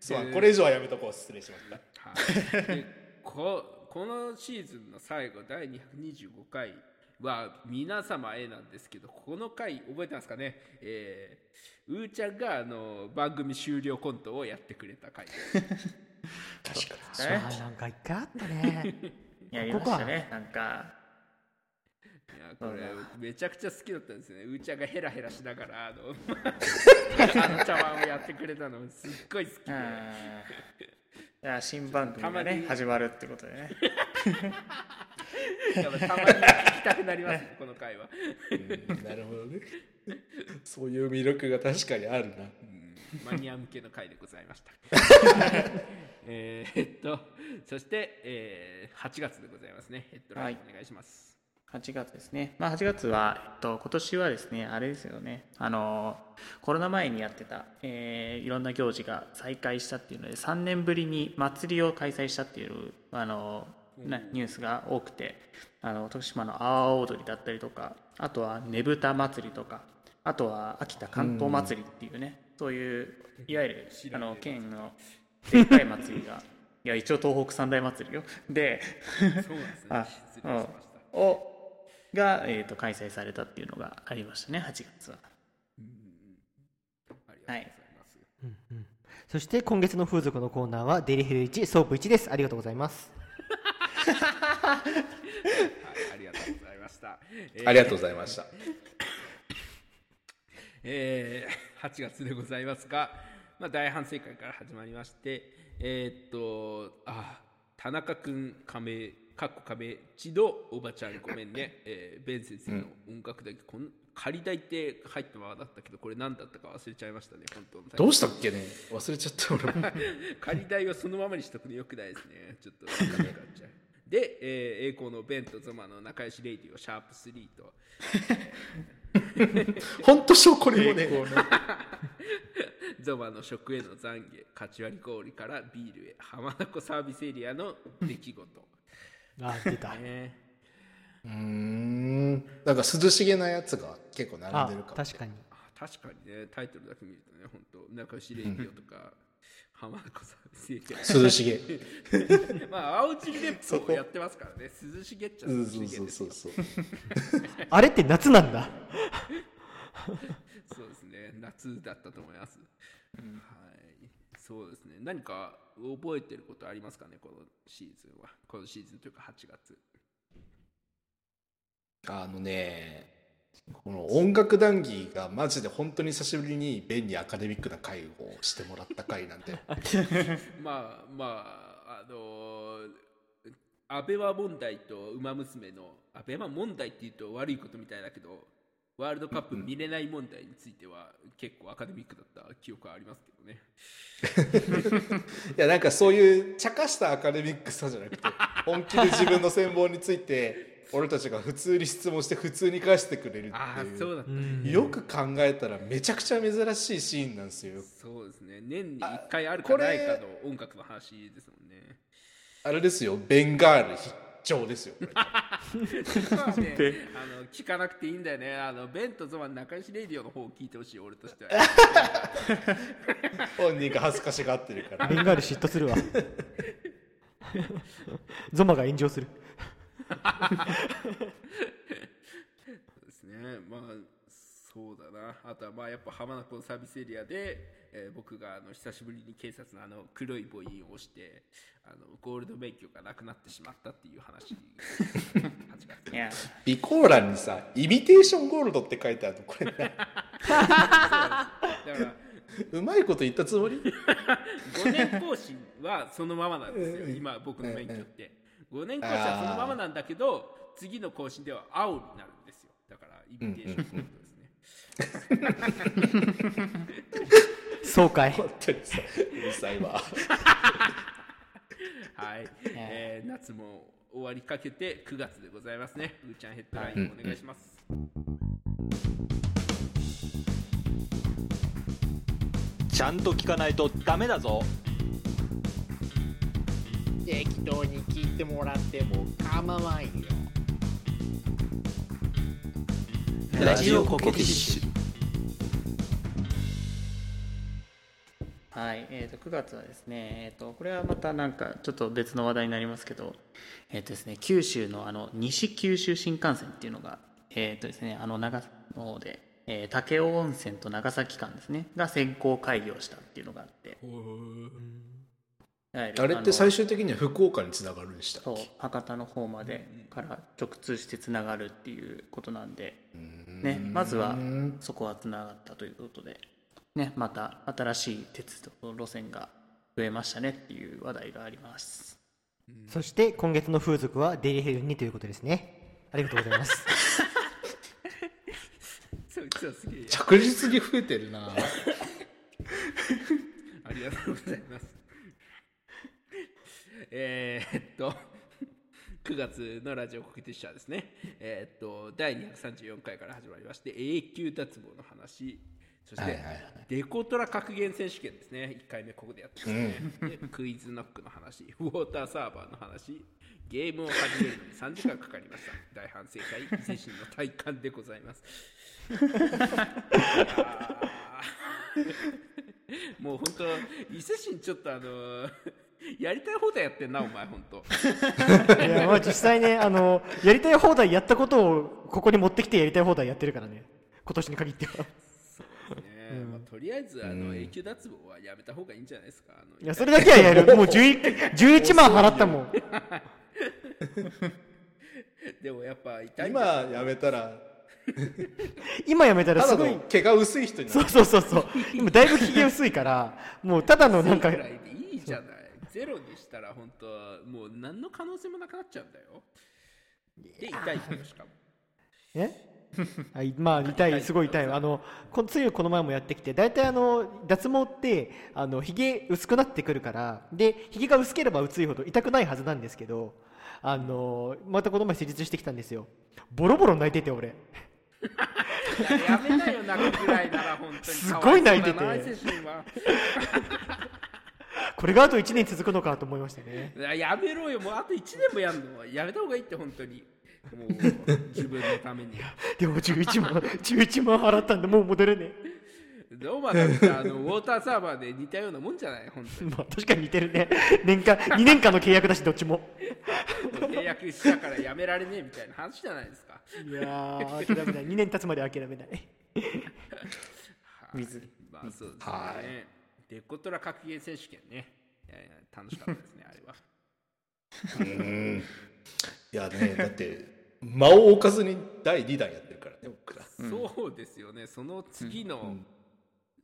そうこれ以上はやめとこう。失礼しました。はい、でここのシーズンの最後第225回は皆様へなんですけどこの回覚えてますかね？えー、うーちゃんがあの番組終了コントをやってくれた回確かあーなんか一回あったね。やりましたね。なんか、いやこれめちゃくちゃ好きだったんですよねうーちゃんがヘラヘラしながらあの あの茶碗をやってくれたのすっごい好きでうん。いや新番組がねたまに始まるってことでね。やっぱたまに聞きたくなりますね この回はになるほどねそういう魅力が確かにあるなマニア向けの回でございました。えっと、そして、えー8月でございますね。ヘッドラインはいお願いします。8月ですね。まあ8月は、えっと、今年はですね、あれですよね。あの、コロナ前にやってた、えーいろんな行事が再開したっていうので、3年ぶりに祭りを開催したっていう、あの、なニュースが多くて、あの、徳島の阿波踊りだったりとか、あとはねぶた祭りとか、あとは秋田観光祭りっていうね、そういう、いわゆる、あの、県のでっかい祭りが、いや、一応東北三大祭りよ。で、そうなんですね あ。失礼しました。をが、えー、と開催されたっていうのがありましたね8月は。ありがとうございます。そして今月の風俗のコーナーはデリヘル1ソープ1です。ありがとうございます。はい、ありがとうございました。えーありがとうございました。えー8月でございますが、まあ、大反省会から始まりまして、えーっと、あ、田中君仮名、かっこ仮名、千戸おばちゃんごめんね、えー、ベン先生の音楽だけ、こん仮代って入ったままだったけど、これ何だったか忘れちゃいましたね、本当どうしたっけね？忘れちゃった俺も。仮代はそのままにしとくのよくないですね。ちょっと分かんなくなっちゃう。で、えー栄光のベンとゾマの仲良しレイディオシャープ3と、本当性懲りもねゾマの食への懺悔、カチ割り氷からビールへ、浜名湖サービスエリアの出来事。あ出た。ね、うーん。なんか涼しげなやつが結構並んあでるかも確かに。あ確かにね、タイトルだけ見るとね、本当仲良しレイディオとか、浜名湖サービスエリア。涼しげ。まあ、青汁レップをやってますからね、涼しげっちゃ涼しうんそうげですよ。そうそうそうあれって夏なんだ。そうですね、夏だったと思います。はい、そうですね。何か覚えてることありますかね、このシーズンは。このシーズンというか8月。あのねこの音楽談義がマジで本当に久しぶりにベンにアカデミックな会をしてもらった回なんで まあまあ、あのアベマ問題とウマ娘の、アベマ問題って言うと悪いことみたいだけど、ワールドカップ見れない問題については結構アカデミックだった記憶はありますけどね。いやなんかそういう茶化したアカデミックさじゃなくて 本気で自分の戦望について俺たちが普通に質問して普通に返してくれるああって、いうそうだったね。よく考えたらめちゃくちゃ珍しいシーンなんですよそうですね。年に1回あるかないかの音楽の話ですもんね。あれですよベンガールひ調ですよ あね、あの聞かなくていいんだよね。あのベンとゾマン仲良しレディオの方を聞いてほしい、俺としては。本人が恥ずかしがってるからベンガール嫉妬するわゾマが炎上する そうですね。まあ、そうだな。あとは、まあ、やっぱ浜名湖のサービスエリアで、えー僕があの久しぶりに警察のあの黒い母印を押して、あのゴールド免許がなくなってしまったっていう話。8 月いや備考欄にさ「イミテーションゴールド」って書いてあるのこれね だから、うまいこと言ったつもり？5年更新はそのままなんですよ、今、僕の免許って。5年更新はそのままなんだけど、次の更新では青になるんですよ。だから、イミテーションゴールドですね。そうかい。本当にさう。るさいわ。はい、えー。夏も終わりかけて9月でございますね。うーちゃんヘッドラインお願いします。ちゃんと聞かないとダメだぞ。適当に聞いてもらっても構わんよラジオコケティッシュはい、えー、と9月はですね、えー、とこれはまたなんかちょっと別の話題になりますけど、えーとですね、九州のあの西九州新幹線っていうのが、えーとですね、あの長野で、えー武雄温泉と長崎間ですねが先行開業したっていうのがあってあれって最終終的には福岡につながるんでしたっそうけ博多の方までから直通してつながるっていうことなんで、ね、まずはそこはつながったということで、ね、また新しい鉄道路線が増えましたねっていう話題があります。そして今月の風俗はデリヘルにということですね。ありがとうございます。着実に増えてるな。ありがとうございます。えー、っと、9月のラジオコケティッシャーですね。えーっと、第234回から始まりまして、永久脱毛の話、そして、デコトラ格言選手権ですね。1回目ここでやってますね。でクイズノックの話、ウォーターサーバーの話、ゲームを始めるのに3時間かかりました。大反省会、伊勢神の体感でございます。もう本当伊勢神ちょっとあのやりたい放題やってんなお前本当いやまあ実際ねあのやりたい放題やったことをここに持ってきてやりたい放題やってるからね。今年に限っては。ね、まあ、とりあえずあの、永久脱毛はやめた方がいいんじゃないですかあのいやそれだけはやる。もう 11, 11万払ったもん。でもやっぱ痛いん今だやめたら。今やめたらすごい。の毛が薄い人になる。そうそうそうそう。今だいぶひげ薄いからもうただのなんかぐらいでいいじゃないゼロにしたら本当もう何の可能性もなくなっちゃうんだよ。で痛いけどしかも。え？はい、まあ痛いすごい痛い。あのこついこの前もやってきて大体あの脱毛ってあのひげ薄くなってくるからでひげが薄ければ薄いほど痛くないはずなんですけどあのまたこの前施術してきたんですよ。ボロボロ泣いてて俺。やめなよ泣くぐらいなら本当に。すごい泣いててこれがあと1年続くのかと思いましたね。いややめろよ。もうあと1年もやんの。やめた方がいいって本当に。もう 自分のために。でも11万11万払ったんでもう戻れねどうまだってあのウォーターサーバーで似たようなもんじゃない？本当えに。まあ確かに似てるね。年間2年間の契約だしどっちも。契約したからやめられねえみたいな話じゃないですか。いやー諦めない。2年経つまで諦めない。水。まあそうですね。はデコトラ格言選手権ね。いやいや楽しかったですねあれは。うん。いやねだって間を置かずに第2弾やってるからね僕ら。そうですよね。その次の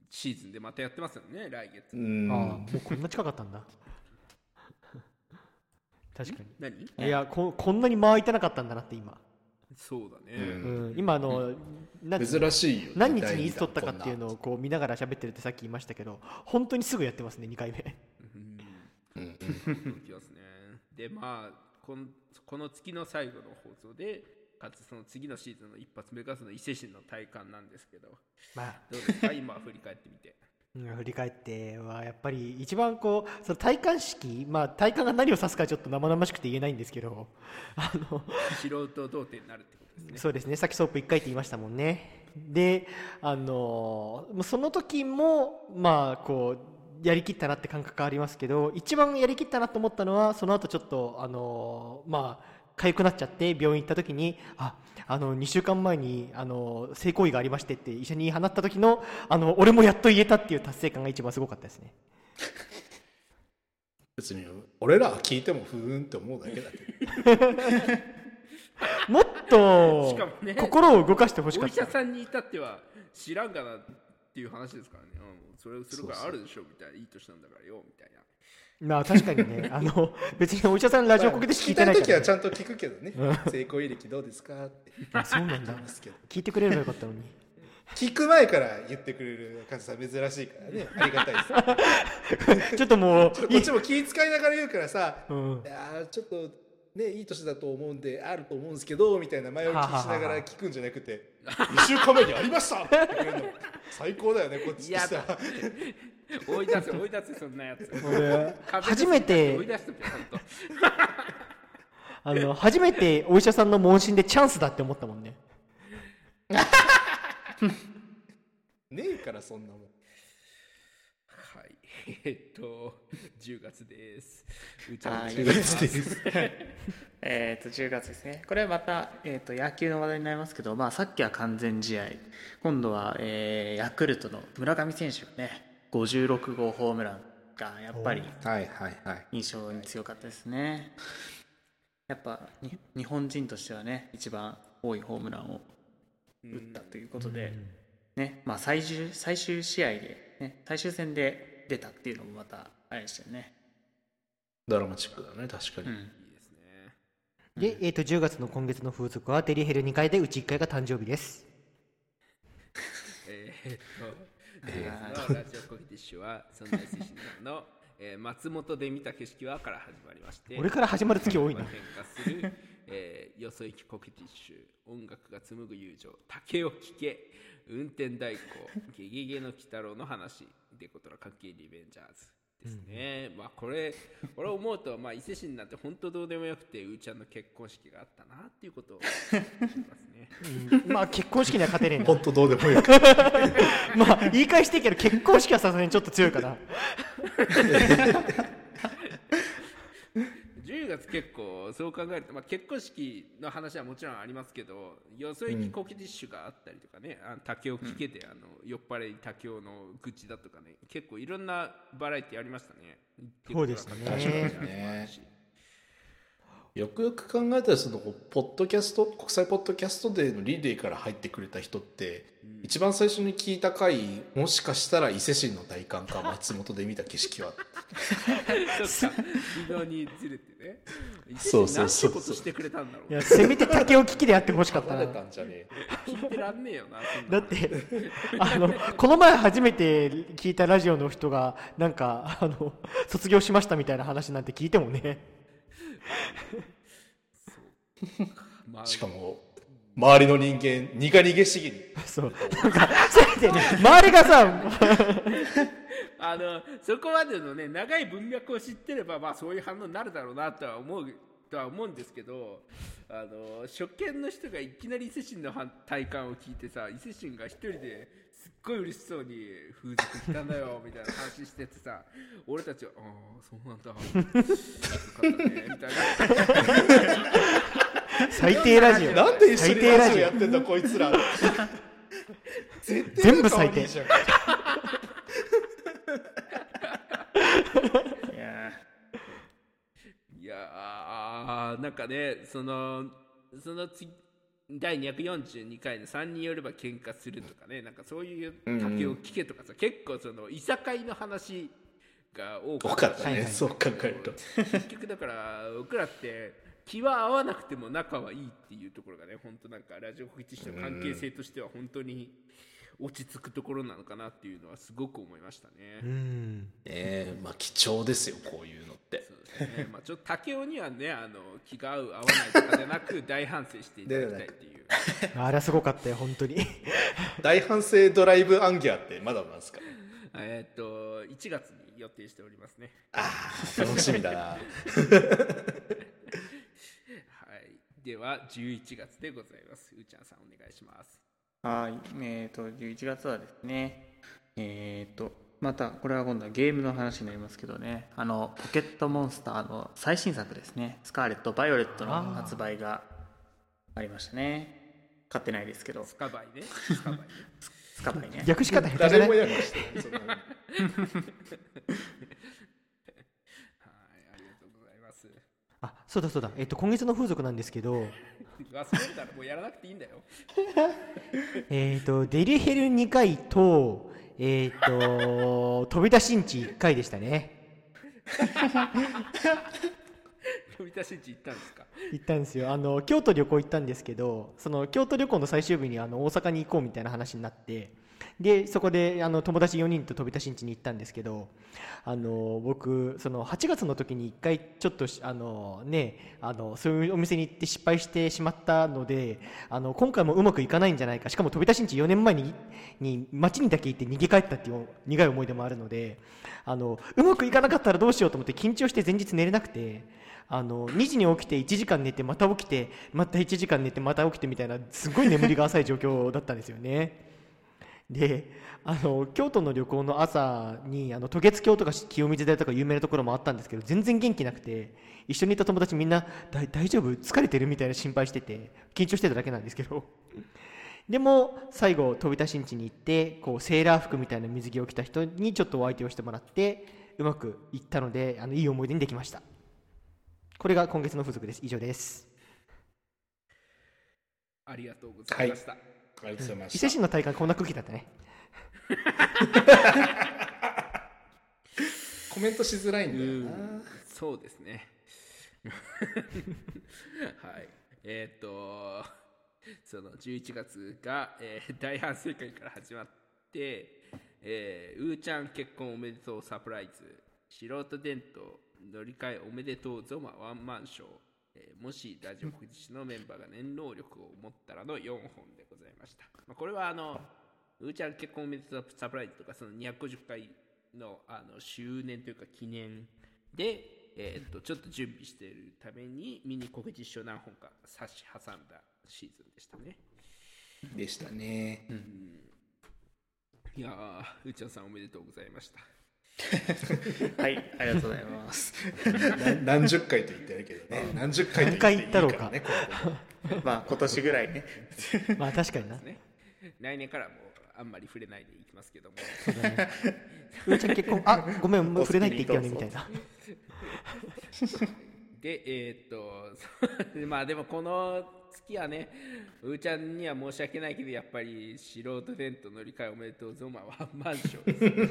シーズンでまたやってますよね来月。うん。ああもうこんな近かったんだ。確か何？にいやここんなに間空いてなかったんだなって今、そうだね、うん、今あの、なん珍しいよね何日にいつ撮ったかっていうのをこう見ながら喋ってるってさっき言いましたけど本当にすぐやってますね2回目。うん。うん。驚きますね。で、まあこの、この月の最後の放送で、かつその次のシーズンの一発目がその伊勢神の体感なん。ですけど、まあどうですか、今振り返ってみて。うん振り返ってはやっぱり一番こうその体感式まあ体感が何を指すかちょっと生々しくて言えないんですけどあの素人童貞になるってことですね。そうですね。さっきソープ1回って言いましたもんね。であのその時もまあこうやりきったなって感覚がありますけど一番やりきったなと思ったのはその後ちょっとあのまあ痒くなっちゃって病院行った時にああの2週間前にあの性行為がありましてって医者に放った時のあの俺もやっと言えたっていう達成感が一番すごかったですね。別に俺らは聞いてもふーんって思うだけだけど。もっとしかもね心を動かしてほしかお医った者さんに至っては知らんがなっていう話ですからね、うん、それをするからあるでしょみたいな。いい年なんだからよみたいなまあ確かにね。あの別にお医者さんラジオ国で聞いてない聞きたい時からね、はちゃんと聞くけどね。うん。成功履歴どうですかって。あそうなんだ 聞いてくれればよかったのに。聞く前から言ってくれる感じさん珍しいからね。ありがたいです。ちょっともうこっちも気遣いながら言うからさ、うん。いやーちょっとねいい年だと思うんであると思うんですけどみたいな前置きしながら聞くんじゃなくて2週間前にありました。って言ってくれるの。最高だよねこっちとしては。追い出せ追い出せそんなやつ。初めて追い出しとけ本当あの初めてお医者さんの問診でチャンスだって思ったもんね。ねえからそんなもん。はいえっと10月です。うちはい10月です。えっと10月ですね。これはまた、えー、と野球の話題になりますけど、まあ、さっきは完全試合。今度は、えーヤクルトの村上選手がね56号ホームランがやっぱりはいはいはい。印象に強かったですね。やっぱに日本人としてはね一番多いホームランを打ったということで、ねまあ、最終最終試合で、ね、最終戦で出たっていうのもまたあれでしたよね、ドラマチックだね確かに、うん、いいですね。で、えー、と10月の今月の風俗はデリヘル2回でうち1回が誕生日です。えーっと。10月のラジオコキティッシュはそんな伊勢市の、えー松本で見た景色はから始まりまして俺から始まる月多いな。変化する、えーよそ行きコケティッシュ音楽が紡ぐ友情竹を聞け運転代行ゲゲゲの鬼太郎の話デコトラ関係リベンジャーズですね、まあこれ これ思うと、まあ、伊勢市になって本当どうでもよくてうーちゃんの結婚式があったなっていうことをしますね。うん。まあ結婚式には勝てねえなほんとどうでもいい まあ言い返していいけど結婚式はさすがにちょっと強いかな 10月結構そう考えると、まあ、結婚式の話はもちろんありますけどよそ行きコケティッシュがあったりとかね、あの竹を聞けて、あの酔っ払い竹雄の愚痴だとかね結構いろんなバラエティありましたね。そうですね。結構確かにねよくよく考えたらそのポッドキャスト国際ポッドキャストデーのリレーから入ってくれた人って、一番最初に聞いた回もしかしたら伊勢神の大観か 松本で見た景色は。そっか微妙にずれてね。そうそうそうなんてことしてくれたんだろういやせめて竹を聞きでやってほしかった離な。れたんじゃねえ。聞いてらんねえよなだってあのこの前初めて聞いたラジオの人がなんかあの卒業しましたみたいな話なんて聞いてもねまあしかも周りの人間苦々しげにそう。なんか周りがさ あのそこまでのね長い文脈を知ってればまあそういう反応になるだろうなとは思うとは思うんですけどあの初見の人がいきなり伊勢神の反体感を聞いてさ伊勢神が一人でごい嬉しそうに「風俗来たんだよ」みたいな話しててさ俺たちは「ああそうなんだ。よかったね」みたいな。最低ラジオ。なんで一緒に最低ラジオやってんだこいつら。全部最低。いやいやーなんかねそのその次第242回の3人よれば喧嘩するとかねなんかそういう竹を聞けとかさ、結構そのいさかいの話が多多かっかったたね、そう考えると。結局だから僕らって気は合わなくても仲はいいっていうところがね本当なんかラジオ告知との関係性としては本当に落ち着くところなのかなっていうのはすごく思いましたね。うん。ええまあ貴重ですよこね。まあちょっと竹雄にはねあの気が合う合わないとかでなく大反省していただきたいっていう。あれはすごかったよ本当に。大反省ドライブアンギャーってまだなんですか？あえーっと1月に予定しておりますね。楽しみだな。はい。では11月でございます。うーちゃんさんお願いします。はい、えっ、と、11月はですね、えっ、と、また、これは今度はゲームの話になりますけどね、あの、ポケットモンスターの最新作ですね、スカーレット・バイオレットの発売がありましたね。買ってないですけど、スカバイね。スカバイね。スカバイね。略し方下手じゃない？誰もやりましたそんなのはいありがとうございます。あそうだそうだ、えっと、今月の風俗なんですけど、忘れたらもうやらなくていいんだよ。えっと、デリヘル2回と、えっと、飛び出しんち1回でしたね。飛び出しんち行ったんですか？行ったんですよ。あの京都旅行行ったんですけどその京都旅行の最終日にあの大阪に行こうみたいな話になってでそこであの友達4人と飛び出しんちに行ったんですけどあの僕その8月の時に1回ちょっとあの、ね、あのそういうお店に行って失敗してしまったのであの今回もうまくいかないんじゃないかしかも飛び出しんち4年前にに街にだけ行って逃げ帰ったっていう苦い思い出もあるのであのうまくいかなかったらどうしようと思って緊張して前日寝れなくて。あの2時に起きて1時間寝てまた起きてまた1時間寝てまた起きてみたいなすごい眠りが浅い状況だったんですよね。であの京都の旅行の朝にあの渡月橋とか清水寺とか有名なところもあったんですけど全然元気なくて一緒にいた友達みんなだ大丈夫？疲れてるみたいな心配してて緊張してただけなんですけど。でも最後飛び出しんちに行ってこうセーラー服みたいな水着を着た人にちょっとお相手をしてもらってうまくいったのであのいい思い出にできました。これが今月の風俗です。以上です。ありがとうございました、ありがとうございま伊勢神の体感こんな空気だったね。コメントしづらいんだよな。そうですね。はい。えーっとその11月が、えー大反省会から始まって、えーうーちゃん結婚おめでとうサプライズ。素人伝統乗り換えおめでとうゾマワンマンショー、えーもしラジオ福祉のメンバーが念能力を持ったらの4本でございました、まあ、これはあのうーちゃん結婚おめでとうサプライズとかその250回のあの周年というか記念で、えーっとちょっと準備しているためにミニ告知書何本か差し挟んだシーズンでしたね。でしたね、いやー、うーちゃんさんおめでとうございました。はい、ありがとうございます。な何十回と言ってるけどね。何十回と言っていいからね まあ、今年ぐらいね。まあ確かにな。ね、来年からもあんまり触れないでいきますけども。うーちゃん結婚あごめんもう触れないって言ったよねみたいな。で、えーっと、まあでもこの月はね、うーちゃんには申し訳ないけど、やっぱり素人伝統乗り換えおめでとうゾマはマンションで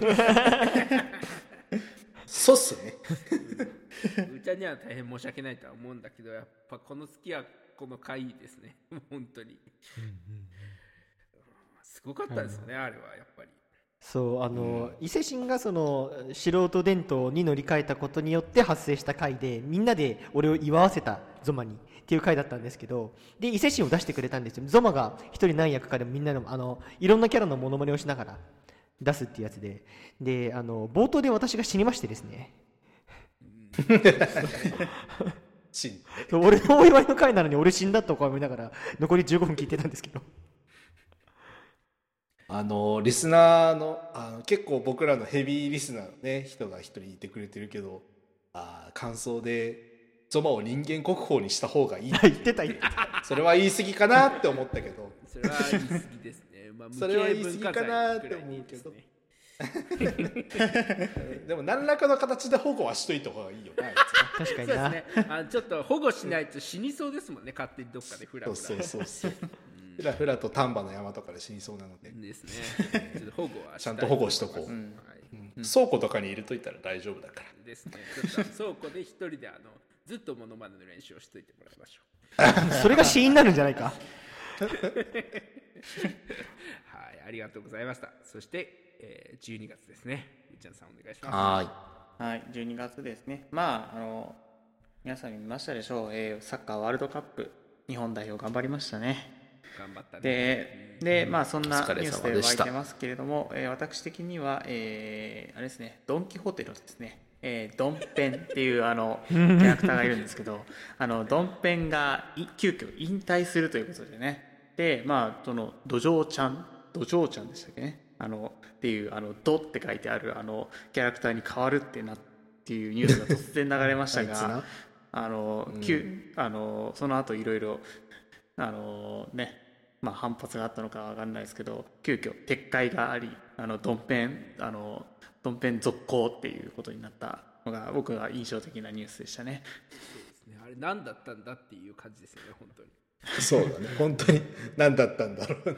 す。そうっすね うーちゃんには大変申し訳ないとは思うんだけど、やっぱこの月はこの回ですね、本当に。すごかったですよね、あれはやっぱり。そうあの、伊勢神がその素人伝統に乗り換えたことによって発生した回でみんなで俺を祝わせたゾマにっていう回だったんですけどで伊勢神を出してくれたんですよ。ゾマが一人何役かでもみんなのあのいろんなキャラのモノマネをしながら出すっていうやつで。であの冒頭で私が死にましてですね。死ん 俺のお祝いの回なのに俺死んだとか思いながら残り15分聞いてたんですけど。あのリスナーのあの結構僕らのヘビーリスナーのね人が一人いてくれてるけどあー感想でゾマを人間国宝にした方がいい。言ってた言ってた。それは言い過ぎかなって思ったけど。それは言い過ぎですね。まあ、それは言い過ぎかなって思うけど。でも何らかの形で保護はしといた方がいいよな確かにな、そうですね。あちょっと保護しないと死にそうですもんね、勝手にどっかでフラフラ。つそうそうそう。ふらふらと丹波の山とかで死にそうなので、ですね。ちょっと保護はちゃんと保護しとこう。はい。倉庫とかに入れといたら大丈夫だから。ですね。ちょっと倉庫で一人であのずっとモノマネの練習をしといてもらいましょう。それが死因になるんじゃないかはい、ありがとうございました。そして、えー、12月ですね。うーちゃんさんお願いします。ははい、12月ですね。まあ、あの、皆さん見ましたでしょう。えーサッカーワールドカップ、日本代表頑張りましたね。頑張ったねでで、まあ、そんなニュースで湧いてますけれども、えー私的には、えーあれですね、ドン・キホーテのですね、えードンペンっていうあの キャラクターがいるんですけど、あのドンペンがい急遽引退するということでね、で、まあ、その土壌ちゃん、土壌ちゃんでしたっけね、あのっていう、あのドって書いてあるあのキャラクターに変わるってなっていうニュースが突然流れましたが、あの、急あのその後いろいろあのねまあ反発があったのかわかんないですけど急遽撤回がありあのドンペンあのドンペン続行っていうことになったのが僕が印象的なニュースでしたね。そうですね。あれ何だったんだっていう感じですよね本当に。そうだね。本当に何だったんだろう。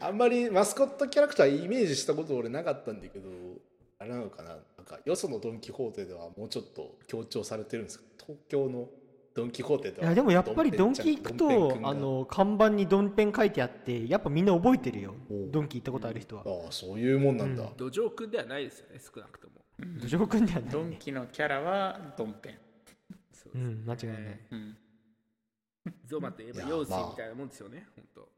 あんまりマスコットキャラクターイメージしたこと俺なかったんだけどあれなのかな。なんかよそのドン・キホーテではもうちょっと強調されてるんですか東京のドン・キホーテではいやでもやっぱりドンキ行くとあの看板にドンペン書いてあってやっぱみんな覚えてるよ。ドンキ行ったことある人は。ああそういうもんなんだ、土壌くんではないですよね少なくとも。土壌くんではない。ドンキのキャラはドンペン。そうです。うん間違いない。うん。ゾマといえばいや用水まあみたいなもんですよね本当。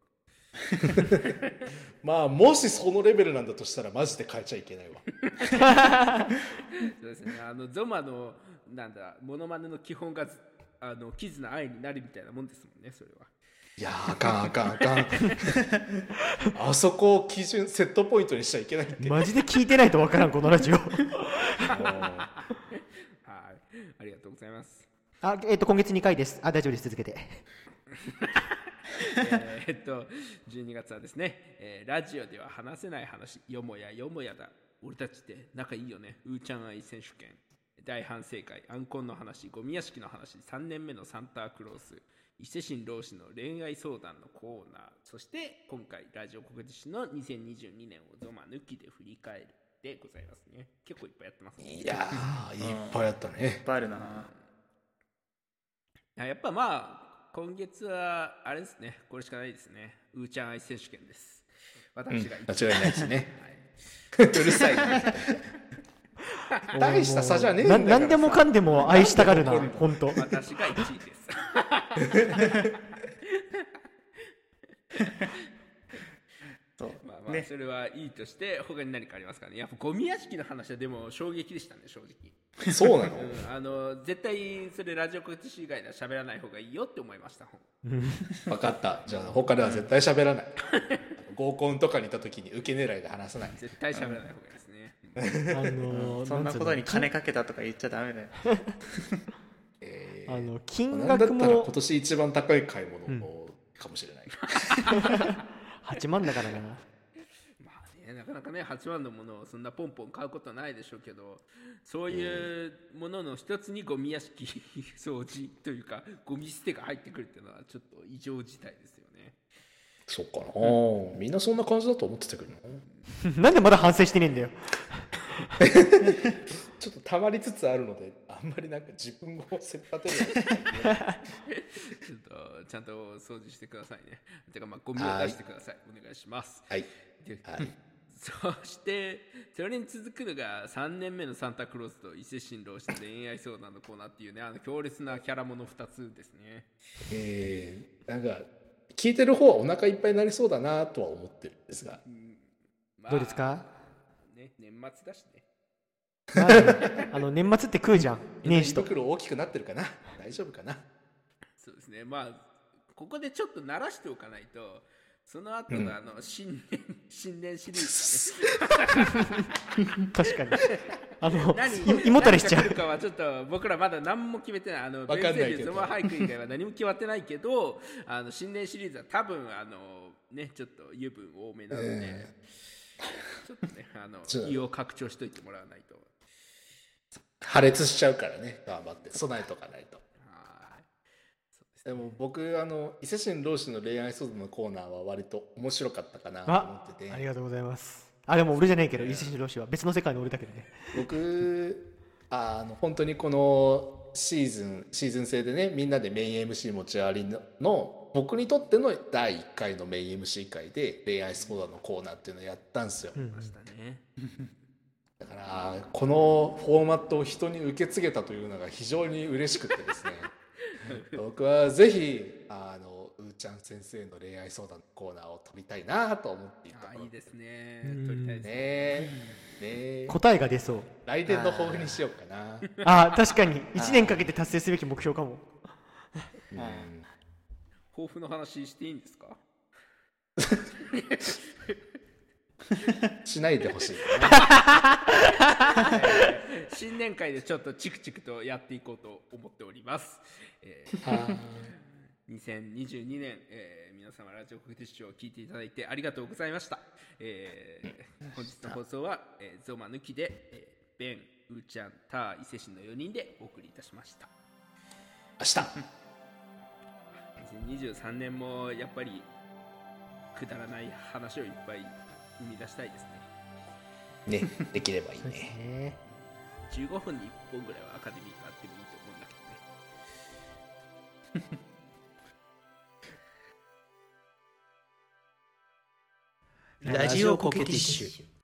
まあもしそのレベルなんだとしたらマジで変えちゃいけないわ。そうですね。あのゾマのなんだモノマネの基本がずあのキズの愛になるみたいなもんですもんねそれは。いやあかんあかんあかん。あそこを基準セットポイントにしちゃいけないって。マジで聞いてないとわからんこのラジオ。はいありがとうございます。あえっ、と今月2回です。あ大丈夫です。続けて。えーっと12月はですね、えーラジオでは話せない話よもやよもやだ。俺たちって仲いいよね。うーちゃん愛選手権大反省会アンコンの話ゴミ屋敷の話3年目のサンタクロース伊勢神老子の恋愛相談のコーナーそして今回ラジオ国知の2022年をゾマ抜きで振り返るでございますね。結構いっぱいやってますね。いやーいっぱいあったいっねぱいあるな。あやっぱまあ今月はあれですね。これしかないですね。うーちゃん愛選手権です。私が一間違いないですね。はい、うるさいな 大した差じゃねえんだなからさ。何でもかんでも愛したがるな本当。私が1位です。そう。まあまあね。それはいいとして他に何かありますかね。やっぱゴミ屋敷の話はでも衝撃でしたね正直、そうなの？うん、あの絶対それラジオ告知以外では喋らない方がいいよって思いました分かった。じゃあ他では絶対喋らない。合コンとかにいた時に受け狙いで話さない。絶対喋らない方がいいです。ね、あのーそんなことに金かけたとか言っちゃダメだよ。え あのー金なんだったら額も今年一番高い買い物かもしれない、8万だからな。まあね、なかなかね8万のものをそんなポンポン買うことはないでしょうけどそういうものの一つにゴミ屋敷掃除というかゴミ捨てが入ってくるっていうのはちょっと異常事態ですそうかな、みんなそんな感じだと思ってたけどな。なんでまだ反省してねえんだよ。ちょっと溜まりつつあるのであんまりなんか自分をせっぱてる ちょっとちゃんと掃除してくださいね。てかまあゴミを出してください。お願いします。はい。ではい。そしてそれに続くのが3年目のサンタクロースと伊勢神老子の恋愛相談のコーナーっていうねあの強烈なキャラもの2つですね。えー、なんか聞いてる方はお腹いっぱいになりそうだなとは思ってるんですが。まあ。どうですか？ね年末だしね。まあ あの年末って食うじゃん。年始と。胃袋大きくなってるかな？大丈夫かな？そうですね。まあここでちょっと慣らしておかないとその後のあの新年、新年シリーズね。確かに。あの胃もたれしちゃう。かはちょっと僕らまだ何も決めてないあのベンセルゾマ俳句以外は何も決まってないけどあの新年シリーズは多分あのねちょっと油分多めなので、えちょっとねあの胃を拡張しといてもらわないと。破裂しちゃうからね頑張って。備えとかないとでも僕あの伊勢神老子の恋愛相談のコーナーは割と面白かったかなと思あってて。ありがとうございます。あでも俺じゃないけど伊勢神老師は別の世界の俺だけどね。僕あの本当にこのシーズンシーズン制でねみんなでメイン MC 持ち回りのの僕にとっての第1回のメイン MC 会で恋愛相談のコーナーっていうのをやったんですよ、うん。ましたね。だからこのフォーマットを人に受け継げたというのが非常に嬉しくてですね 僕はぜひあのうーちゃん先生の恋愛相談のコーナーを取りたいなと思っていたいいですね。うん。撮りたいです。ねえねえ答えが出そう。来年の抱負にしようかな。あー。確かに。1年かけて達成すべき目標かも。うん。抱負の話していいんですか？しないでほしい。新年会でちょっとチクチクとやっていこうと思っております、えーあ2022年、えー皆様ラジオ国鉄賞を聞いていただいてありがとうございました、えー本日の放送は、えーゾマ抜きで、えーベン、ウーちゃん、ター、伊勢神の4人でお送りいたしました。明日。2023年もやっぱりくだらない話をいっぱい生み出したいですね。ねできればいいね。ね。15分に1本ぐらいはアカデミーがあってもいいと思うんだけどね。ラジオコケティッシュ